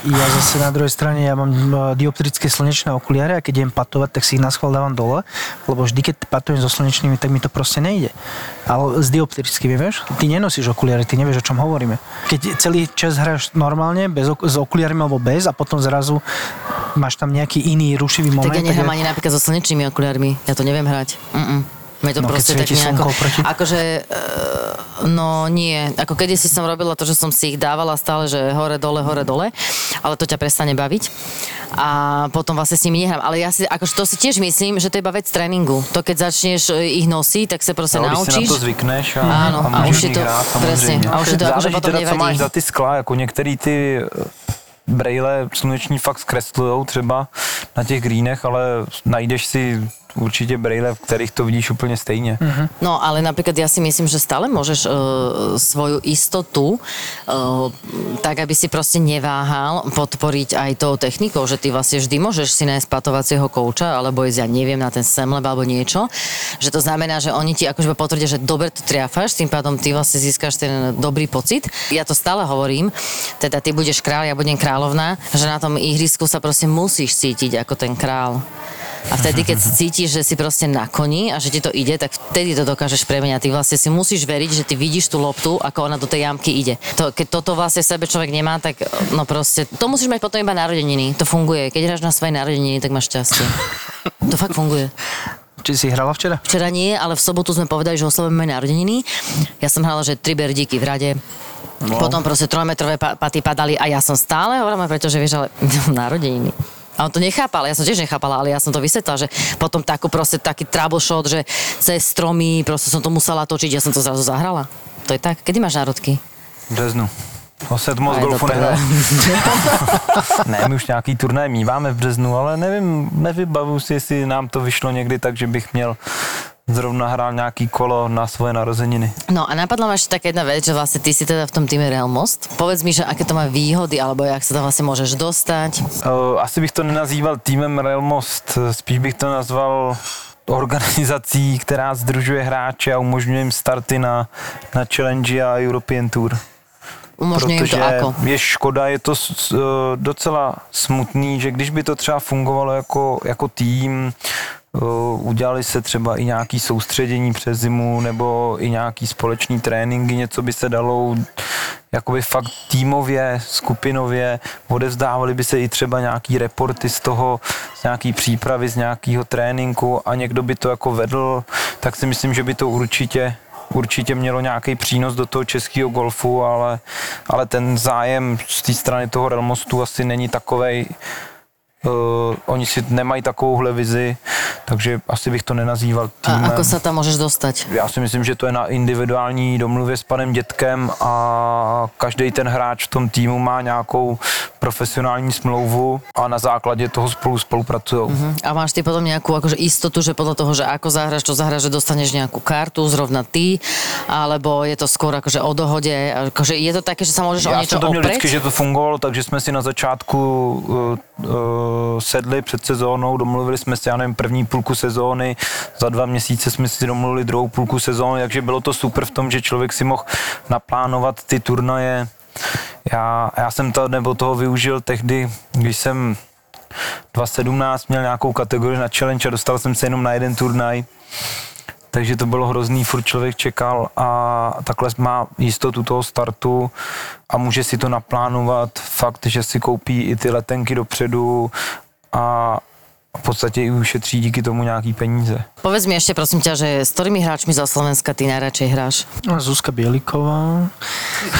ja zase na druhej strane, ja mám e, dioptrické slnečné okuliare a keď idem patovať, tak si ich na schvál dávam dole, lebo vždy, keď patujem so slnečnými, tak mi to proste nejde. Ale s dioptrickými, vieš? Ty nenosíš okuliare, ty nevieš, o čom hovoríme. Keď celý čas hráš normálne, bez, ok- s okuliarmi alebo bez a potom zrazu máš tam nejaký iný rušivý moment. tak ja nehrám ja- ani napríklad so slnečnými okuliarmi. Ja to neviem hrať. Mm-mm. Mne to No, keď proste tak nejako... proti- Akože, uh, no nie. Ako kedysi som robila to, že som si ich dávala stále, že hore, dole, hore, dole. Ale to ťa prestane baviť. A potom vlastne s nimi nehrám. Ale ja si, akože to si tiež myslím, že to je iba vec tréningu. To keď začneš e, ich nosiť, tak sa proste No, když si na naučíš. to zvykneš a, Áno, a a už je to- hrát, presne, a už je to akože Záleží potom teda, co nevadí. máš za ty skla, jako některý ty eh, brejle sluneční fakt zkreslujou třeba na těch greenech, ale najdeš si určitě brejle, v kterých to vidíš úplně stejně. Mm-hmm. No, ale napríklad ja si myslím, že stále môžeš uh, svoju istotu uh, tak, aby si proste neváhal podporiť aj tou technikou, že ty vlastne vždy môžeš si nájsť patovacieho kouča, alebo ísť, ja neviem, na ten semleb alebo niečo. Že to znamená, že oni ti akože potvrdia, že dobre to triafáš, tým pádom ty vlastne získaš ten dobrý pocit. Ja to stále hovorím, teda ty budeš král, ja budem kráľovná, že na tom ihrisku sa proste musíš cítiť ako ten král. A vtedy, keď cítiš, že si proste na koni a že ti to ide, tak vtedy to dokážeš premeniať. Ty vlastne si musíš veriť, že ty vidíš tú loptu, ako ona do tej jamky ide. To, keď toto vlastne v sebe človek nemá, tak no proste, to musíš mať potom iba narodeniny. To funguje. Keď hráš na svoje narodeniny, tak máš šťastie. To fakt funguje. Či si hrala včera? Včera nie, ale v sobotu sme povedali, že oslavujeme narodeniny. Ja som hrala, že tri berdíky v rade. No. Potom proste trojmetrové pa- paty padali a ja som stále hovorila, pretože vieš, ale narodeniny. A on to nechápal, ja som tiež nechápala, ale ja som to vysvetlila, že potom takú proste taký troubleshot, že cez stromy, proste som to musela točiť, ja som to zrazu zahrala. To je tak. Kedy máš národky? V březnu. To se moc A je to golfu ne, my už nějaký turnaj míváme v březnu, ale nevím, nevybavu si, jestli nám to vyšlo někdy tak, že bych měl zrovna hrál nějaký kolo na svoje narozeniny. No a napadla ma ešte taká jedna vec, že vlastne ty si teda v tom týme Real Most. Povedz mi, že aké to má výhody, alebo jak sa tam vlastne môžeš dostať. Uh, asi bych to nenazýval týmem Realmost, spíš bych to nazval organizací, která združuje hráče a umožňuje jim starty na, na Challenge a European Tour. Umožňuje im to ako? je škoda, je to eh, docela smutný, že když by to třeba fungovalo jako, jako tým, eh, udělali se třeba i nějaký soustředění přes zimu nebo i nějaký společný tréninky, něco by se dalo jakoby fakt týmově, skupinově, odevzdávali by se i třeba nějaký reporty z toho, z nějaký přípravy, z nějakého tréninku a někdo by to jako vedl, tak si myslím, že by to určitě určitě mělo nějaký přínos do toho českého golfu, ale, ale ten zájem z té strany toho Relmostu asi není takovej, Uh, oni si nemají takovouhle vizi, takže asi bych to nenazýval A týmem. ako sa tam môžeš dostať? Já si myslím, že to je na individuální domluvě s panem Dětkem a každý ten hráč v tom týmu má nějakou profesionální smlouvu a na základě toho spolu spolupracují. Mm-hmm. A máš ty potom nejakú akože istotu, že podľa toho, že ako zahraš, čo zahraš, že dostaneš nejakú kartu, zrovna ty, alebo je to skôr akože o dohode, akože je to také, že sa môžeš o Já niečo jsem to měl vždycky, že to fungovalo, takže jsme si na začátku uh, uh, sedli před sezónou, domluvili jsme si, já nevím, první půlku sezóny, za dva měsíce jsme si domluvili druhou půlku sezóny, takže bylo to super v tom, že člověk si mohl naplánovat ty turnaje. Já, já jsem to, nebo toho využil tehdy, když jsem 2017 měl nějakou kategorii na challenge a dostal jsem se jenom na jeden turnaj. Takže to bylo hrozný, furt člověk čekal a takhle má jistotu toho startu a může si to naplánovat fakt, že si koupí i ty letenky dopředu a v podstatě i ušetří díky tomu nějaký peníze. Povedz mi ešte, prosím ťa, že s ktorými hráčmi zo Slovenska ty najradšej hráš? No, Zuzka Bieliková.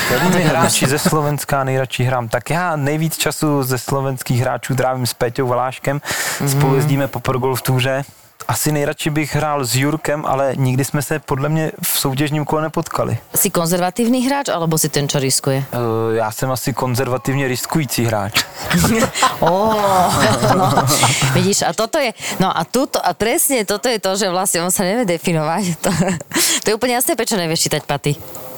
Kterými hráči ze Slovenska nejradši hrám? Tak já nejvíc času ze slovenských hráčů trávím s Péťou Valáškem. Spolu jezdíme po Pro Golf Touře. Asi nejradši bych hrál s Jurkem, ale nikdy jsme se podle mě v soutěžním kole nepotkali. Si konzervatívny hráč, alebo si ten, čo riskuje? Uh, já jsem asi konzervativně riskující hráč. Ó, no, vidíš, a toto je, no a tuto, a presne toto je to, že vlastne on sa nevie definovať. To, to je úplne jasné, prečo nevieš čítať paty.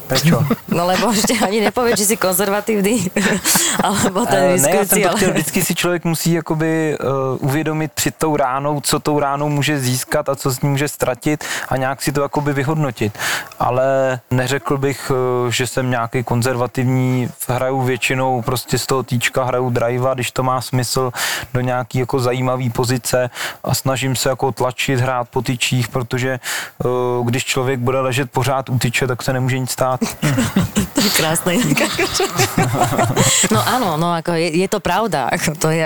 Prečo? No lebo ešte ani nepovie, či si konzervatívny, alebo ten Eh, ne, já jsem to chtěl, vždycky si člověk musí jakoby uh, uvědomit před tou ránou, co tou ránou může získat a co s ní může ztratit a nějak si to jakoby vyhodnotit. Ale neřekl bych, uh, že jsem nějaký konzervativní, hraju většinou prostě z toho týčka, hraju drive, když to má smysl, do nějaký jako zajímavý pozice a snažím se jako tlačit, hrát po tyčích, protože uh, když člověk bude ležet pořád u tyče, tak se nemůže nic stát. To je krásne. No áno, no ako je, je to pravda. Ako to je.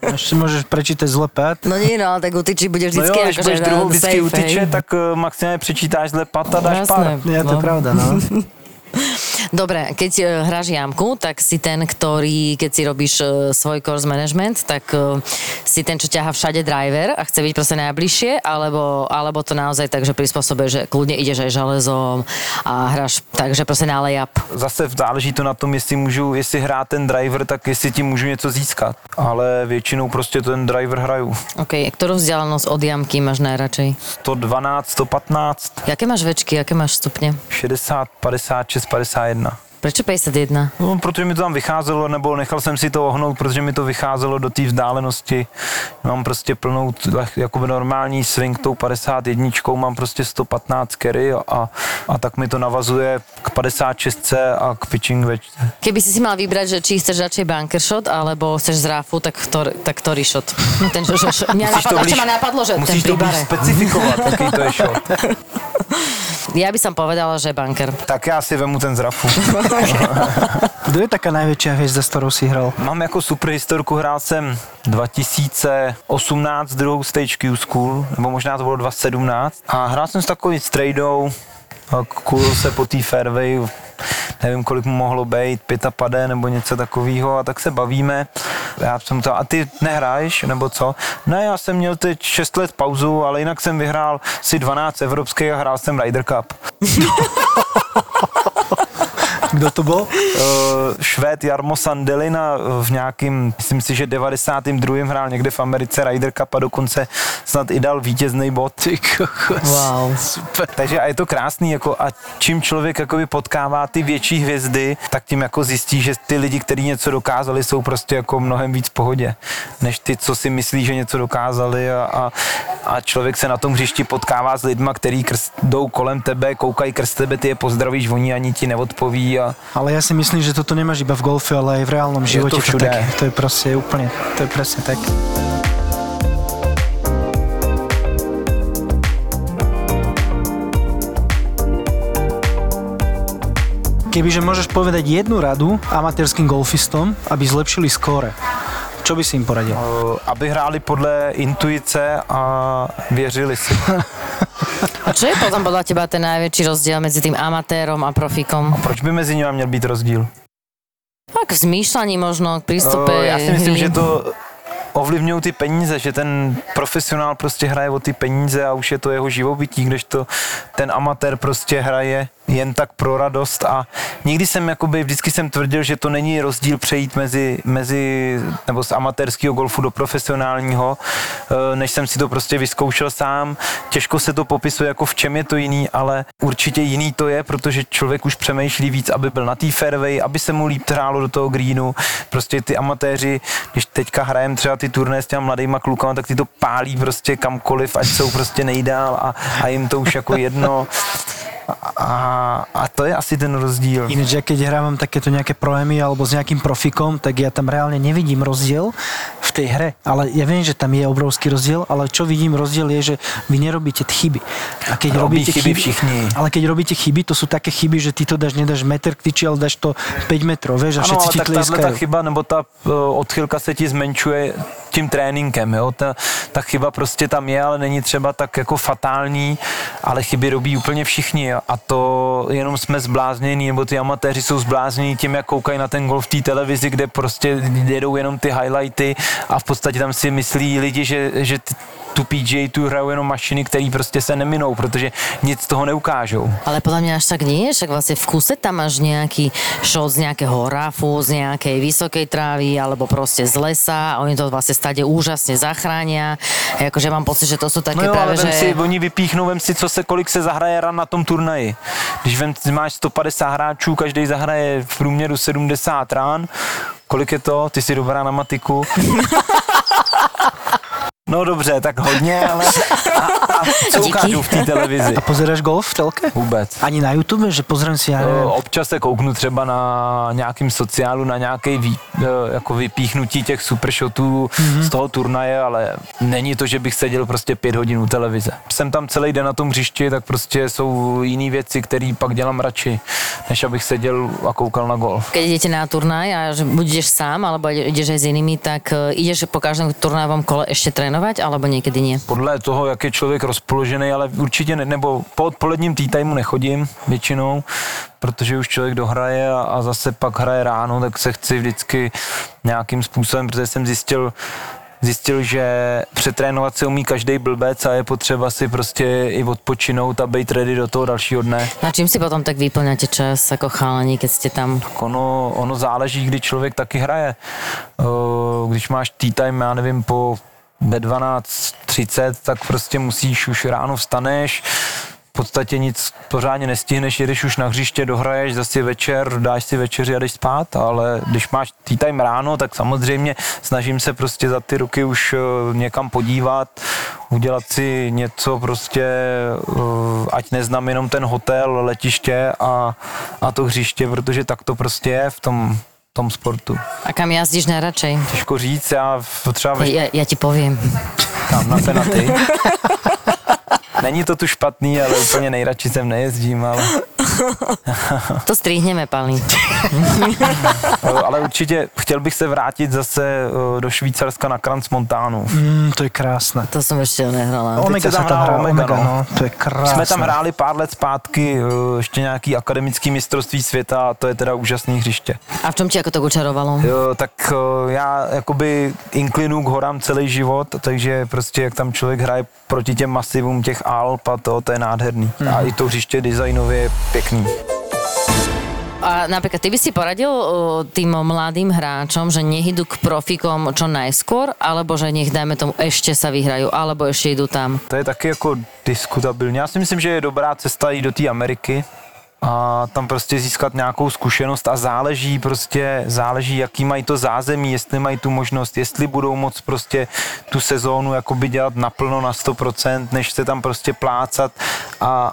Ešte môžeš prečítať zle pát. No nie, no, tak u tyči budeš No jo, vždycky když akože budeš druhou vždycky safe, u tyče, hej. tak uh, maximálně přečítáš zle pat a dáš Jasné. pár. Je to No. pravda, no. Dobre, keď e, hráš jamku, tak si ten, ktorý, keď si robíš e, svoj course management, tak e, si ten, čo ťaha všade driver a chce byť proste najbližšie, alebo, alebo to naozaj tak, že prispôsobuje, že kľudne ideš aj železom a hráš tak, že proste na layup. Zase záleží to na tom, jestli můžu, jestli hrát ten driver, tak jestli tím můžu něco získat. Ale většinou prostě ten driver hraju. OK, ktorú vzdialenosť od jamky máš najradšej? 112, 115, Jaké máš večky, jaké máš stupně? 60, 56, 51. Prečo 51? No, protože mi to tam vycházelo, nebo nechal jsem si to ohnout, protože mi to vycházelo do té vzdálenosti. Mám prostě plnou, jakoby normální swing tou 51, mám prostě 115 carry a, a tak mi to navazuje k 56 a k pitching večce. Keby si si mal vybrať, že či chceš radšej bunker shot, alebo chceš z ráfu, tak, ktor, tak ktorý shot? No Ten, že, že, napadlo, ešte ma napadlo, že ten musíš pri to blíž specifikovat, jaký to je shot. Ja by som povedala, že bunker. Tak já si vemu ten z rafu. Kto je taká najväčšia hviezda, s ktorou si hral? Mám jako super historku, hrál jsem 2018 druhou stage Q School, nebo možná to bylo 2017. A hrál jsem s takovým strejdou, kulil se po té fairway, nevím, kolik mu mohlo být, pět a pade nebo něco takového, a tak se bavíme. já jsem to, a ty nehraješ, nebo co? Ne, já jsem měl teď 6 let pauzu, ale jinak jsem vyhrál si 12 evropských a hrál jsem Ryder Cup. Kdo to bol? Uh, Švéd Jarmo Sandelina v nějakým, myslím si, že 92. hrál někde v Americe Ryder Cup a dokonce snad i dal vítězný bod. Ty kokos. Wow. Super. Takže a je to krásný, jako a čím člověk jakoby potkává ty větší hvězdy, tak tím jako zjistí, že ty lidi, kteří něco dokázali, jsou prostě jako mnohem víc v pohodě, než ty, co si myslí, že něco dokázali a, a, a člověk se na tom hřišti potkává s lidma, který krst, jdou kolem tebe, koukají krz tebe, ty je pozdravíš, oni ani ti neodpoví a Ale ja si myslím, že toto nemáš iba v golfe, ale aj v reálnom Je to tak, to je proste úplne, to je presne tak. Kebyže môžeš povedať jednu radu amatérským golfistom, aby zlepšili skóre, čo by si im poradil? uh, aby hráli podle intuice a věřili si. A čo je potom podľa teba ten najväčší rozdiel medzi tým amatérom a profíkom? Proč by mezi nimi měl být rozdíl? Tak v zmýšľaní možno, k prístupe Uh, já si myslím, hry. že to ovlivňují ty peníze, že ten profesionál prostě hraje o ty peníze a už je to jeho živobytí, kdežto ten amatér prostě hraje jen tak pro radost a nikdy jsem jakoby, vždycky jsem tvrdil, že to není rozdíl přejít mezi, mezi nebo z amatérského golfu do profesionálního, eh, než jsem si to prostě vyzkoušel sám. Těžko se to popisuje, jako v čem je to jiný, ale určitě jiný to je, protože člověk už přemýšlí víc, aby byl na té fairway, aby se mu líp hrálo do toho greenu. Prostě ty amatéři, když teďka hrajem třeba ty turné s těma mladýma klukama, tak ty to pálí prostě kamkoliv, ať jsou prostě nejdál a, a jim to už jako jedno. A, a to je asi ten rozdíl. Ináč, ja keď hrávam takéto nejaké proemy alebo s nejakým profikom, tak ja tam reálne nevidím rozdiel v tej hre. Ale ja viem, že tam je obrovský rozdiel, ale čo vidím rozdiel je, že vy nerobíte chyby. A keď Robí robíte chyby všichni. Ale keď robíte chyby, to sú také chyby, že ty to dáš, nedáš meter k tyči, ale dáš to 5 metrov, vieš, a Ano, všetci ale ti tak tahle ta chyba nebo ta uh, odchylka se ti zmenšuje tím tréninkem, jo? Ta, ta chyba prostě tam je, ale není třeba tak jako fatální, ale chyby robí úplně všichni jo? A to jenom jsme zbláznění, nebo ty amatéři jsou zbláznění tím, jak koukají na ten gol v té televizi, kde prostě jedou jenom ty highlighty a v podstatě tam si myslí lidi, že, že tu PGA tu hrajou jenom mašiny, které prostě se neminou, protože nic z toho neukážou. Ale podľa mňa až tak nie, však vlastne v kuse tam máš nejaký shot z nejakého rafu, z nejakej vysokej trávy, alebo proste z lesa a oni to vlastne stade úžasne zachránia. A akože mám pocit, že to sú také No jo, ale práve, vem že... si, oni vypíchnou, vem si, co se, kolik se zahraje ran na tom turnaji. Když vem, máš 150 hráčů, každý zahraje v průměru 70 rán, kolik je to? Ty jsi dobrá na matiku. No dobře, tak hodně, ale a, a co ukážu v té televizi? A pozeráš golf v telke? Vůbec. Ani na YouTube, že pozriem si, ja Eh, neviem, Občas se kouknu třeba na nějakým sociálu, na nějaký vý, eh, jako vypíchnutí těch supershotů mm-hmm. z toho turnaje, ale není to, že bych seděl prostě pět hodin u televize. Jsem tam celý den na tom hřišti, tak prostě jsou jiné věci, které pak dělám radši, než abych seděl a koukal na golf. Keď idete na turnaj a buď ideš sám, alebo ideš aj s inými, tak e, ideš po každom turnajovom kole ešte trénovať, alebo niekedy nie? Podle toho, jak je člověk rozpoložený, ale určitě ne, nebo po odpoledním tee timeu nechodím většinou, protože už člověk dohraje a, a zase pak hraje ráno, tak se chci vždycky nějakým způsobem, protože jsem zjistil, zjistil, že přetrénovat se umí každý blbec a je potřeba si prostě i odpočinout a být ready do toho dalšího dne. Na čím si potom tak vyplňate čas ako chalani, keď ste tam? Ono, ono záleží, kdy člověk taky hraje. Když máš tea time, já nevím, po ve 12.30, tak prostě musíš, už ráno vstaneš, v podstatě nic pořádně nestihneš, jedeš už na hřiště, dohraješ zase večer, dáš si večeři a jdeš spát, ale když máš tea time ráno, tak samozřejmě snažím se prostě za ty roky už eh, někam podívat, udělat si něco prostě, eh, ať neznám jenom ten hotel, letiště a, a to hřiště, protože tak to prostě je v tom, tom sportu. A kam jazdíš najradšej? Těžko říct, já v- třeba ve Ja, ja ti poviem. tam na penaty. Není to tu špatný, ale úplně nejradši sem nejezdím, ale, To strihneme, Pali. ale určitě chtěl bych se vrátit zase eh, do Švýcarska na Kranz Montánu. Mm, to je krásne. To som ešte nehrala. Omega se tam tam hrá hrá, Omega, Omega, no. no. To je krásne. Jsme tam hráli pár let zpátky eh, ještě nějaký akademický mistrovství světa a to je teda úžasný hřiště. A v čom ti ako to učarovalo? Jo, tak eh, já jakoby inklinu k horám celý život, takže prostě jak tam člověk hraje proti těm masivům těch Alp a to, to je nádherný. A i to hřiště designově je pěkný. A napríklad ty by si poradil tým mladým hráčom, že nech idú k profikom čo najskôr, alebo že nech, dajme tomu, ešte sa vyhrajú, alebo ešte idú tam. To je taky jako diskutabilní. Já si myslím, že je dobrá cesta jít do té Ameriky a tam prostě získat nějakou zkušenost a záleží prostě, záleží, jaký mají to zázemí, jestli mají tu možnost, jestli budou moc prostě tu sezónu jakoby dělat naplno na 100%, než se tam prostě plácat a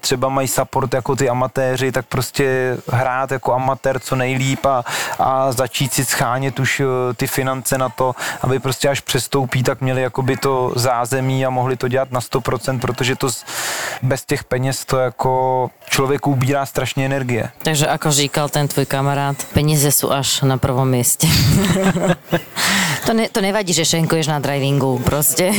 třeba mají support jako ty amatéři, tak prostě hrát jako amatér co nejlíp a, a začít si schánět už eh, ty finance na to, aby prostě až přestoupí, tak měli jakoby to zázemí a mohli to dělat na 100%, protože to z- bez těch peněz to jako člověku ubírá strašně energie. Takže ako říkal ten tvoj kamarát, peniaze sú až na prvom mieste. to, ne, to nevadí, že šenkuješ na drivingu, prostě.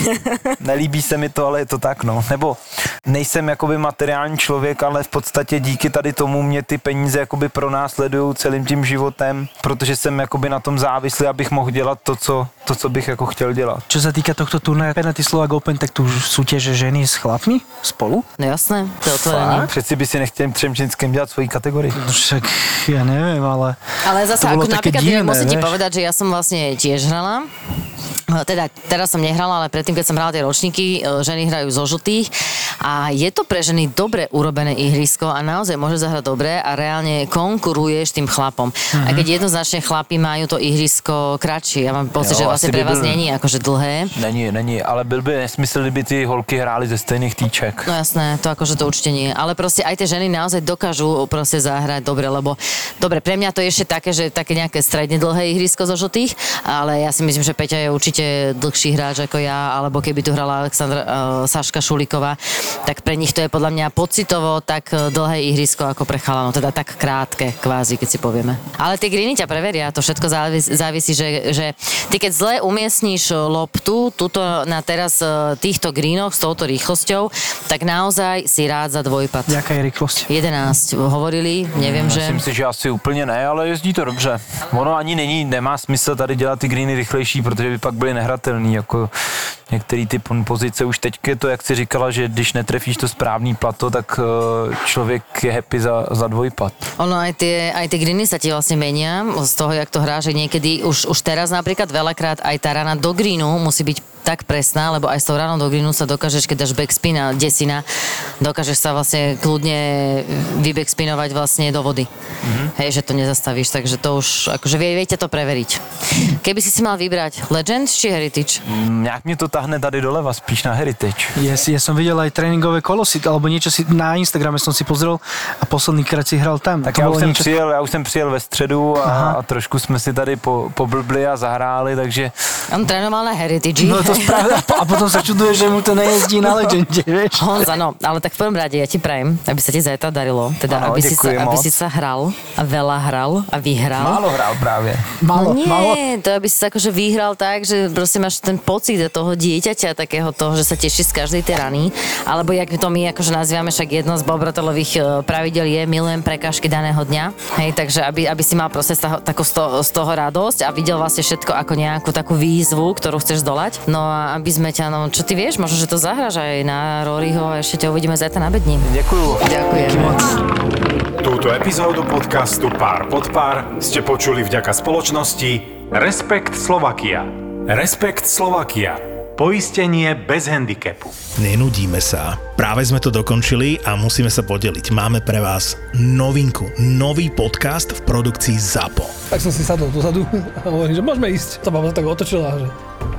Nelíbí se mi to, ale je to tak, no. Nebo nejsem jakoby materiální člověk, ale v podstatě díky tady tomu mě ty peníze jakoby pronásledují celým tím životem, protože jsem jakoby na tom závislý, abych mohl dělat to, co, to, co bych jako chtěl dělat. Čo sa týka tohto turnaja Penalty Slovak Open, tak tu súťaže ženy s chlapmi spolu? No jasné, to je otvorené. Přeci by si nechtěl Třemčinským dělat svoji kategorii. No Však ja neviem, ale... Ale zase, To ako napríklad, divné, musím ti vieš. povedať, že ja som vlastne tiež hrala. No, Teda, teraz som nehrala, ale predtým, keď som hrala tie ročníky, e, ženy hrajú zo žltých a je to pre ženy dobre urobené ihrisko a naozaj môže zahrať dobre a reálne konkuruješ tým chlapom. Mhm. A keď jednoznačne chlapi majú to ihrisko kratšie, ja mám pocit, Jo, že vlastne pre vás byl- není akože dlhé. Není, není, ale byl by nesmysl, kdyby ty holky hrály ze stejných týček. No jasné, to akože to určite nie. Ale proste aj tie ženy naozaj dokážu proste zahrať dobre, lebo dobre, pre mňa to je ešte také, že také nejaké stredne dlhé ihrisko zo žltých, ale ja si myslím, že Peťa je určite dlhší hráč ako ja, alebo keby tu hrala Aleksandra uh, Saška Šuliková, tak pre nich to je podľa mňa pocitovo tak eh, dlhé ihrisko ako pre chalanov, teda tak krátke kvázi, keď si povieme. Ale tie griny ťa preveria, to všetko závisí, závisí že, že ty keď zle umiestníš loptu tuto na teraz eh, týchto greenoch s touto rýchlosťou, tak naozaj si rád za dvojpad. Jaká je rýchlosť? 11 hovorili, neviem, že... Myslím si, že asi úplně ne, ale jezdí to dobře. Ono ani není, nemá smysl tady dělat ty greeny rychlejší, protože by pak byly nehratelný, jako některý ty pon- pozice. Už teď je to, jak si říkala, že když netrefíš to správný plato, tak eh, člověk je happy za, za dvojpad. Ono aj tie, aj tie greeny sa ti vlastne menia z toho, jak to hrá, že niekedy už, už teraz napríklad veľakrát aj tá rana do greenu musí byť tak presná, lebo aj s tou ranou do greenu sa dokážeš, keď dáš backspin a desina, dokážeš sa vlastne kľudne vybackspinovať vlastne do vody. Mm-hmm. Hej, že to nezastavíš, takže to už, akože vie, viete to preveriť. Keby si si mal vybrať Legends či Heritage? Mm, Nějak mě to tahne tady doleva, spíš na Heritage. Ja, si, ja som videl aj tréningové kolosy, alebo niečo si na Instagrame som si pozrel a posledný krát si hral tam. Tak To já bolo už, jsem niečo- přijel, já už jsem přijel ve středu a, a trošku jsme si tady po, poblbli a zahráli, takže On trénoval na Heritage. No to spravda. A potom sa čuduje, že mu to nejezdí na Legende, vieš. Honza, no, ale tak v prvom rade ja ti prajem, aby sa ti zajtra darilo. Teda, Ano, aby, si sa, aby si sa hral a veľa hral a vyhral. málo hrál právě. Malo, no nie, malo. to aby si sa akože vyhral tak, že proste máš ten pocit toho dieťaťa, takého toho, že sa teší z každej tej rany. Alebo jak to my akože nazývame, však jedno z Bobratelových e, pravidel je milujem prekážky daného dňa. Hej, takže aby, aby si mal proste z toho, tako z, toho, z toho radosť a videl vlastne všetko ako nejakú takú výzvu, ktorú chceš zdolať. No a aby sme ťa, no čo ty vieš, možno, že to zahraš aj na Roryho a ešte ťa uvidíme zajtra na bedni. Děkuju. Ďakujem. Túto epizódu podcastu Pár pod pár ste počuli vďaka spoločnosti Respekt Slovakia. Respekt Slovakia. Poistenie bez handicapu. Nenudíme sa. Práve sme to dokončili a musíme sa podeliť. Máme pre vás novinku, nový podcast v produkcii ZAPO. Tak som si sadol dozadu a hovorím, že môžeme ísť. Tá baba sa tak otočila, že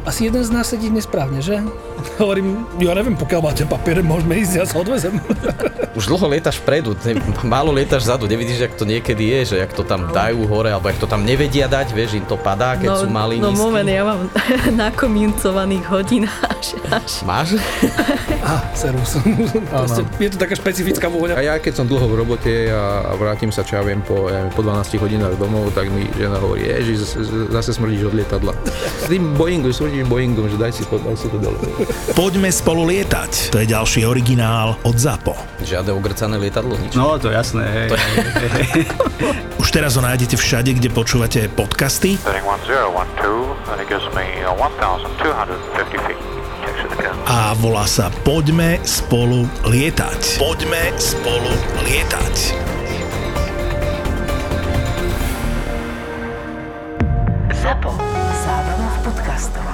asi jeden z nás sedí nesprávne, že? Hovorím, ja neviem, pokiaľ máte papiere, môžeme ísť, ja sa odvezem. Už dlho lietaš vpredu, ne, málo lietaš vzadu, nevidíš, jak to niekedy je, že jak to tam dajú hore, alebo jak to tam nevedia dať, vieš, im to padá, keď sú malí, no nízky. moment, ja mám nakomincovaných hodín až, až. Máš? Aha, servus. Proste, je to taká špecifická vôňa. A ja keď som dlho v robote a, vrátim sa, čo ja viem, po, ja po 12 hodinách domov, tak mi žena hovorí, ježiš, zase- smrdíš od lietadla. S tým Boeingom, smrdíš Boeingom, že daj si to, daj si to dole. Poďme spolu lietať. To je ďalší originál od ZAPO. Žiadne ogrcané lietadlo, nič. No, to jasné, hej. Už teraz ho nájdete všade, kde počúvate podcasty. Setting 1012, and it gives me uh, 1,250 feet a volá sa Poďme spolu lietať. Poďme spolu lietať. Zapo. Zábrná v podcastovách.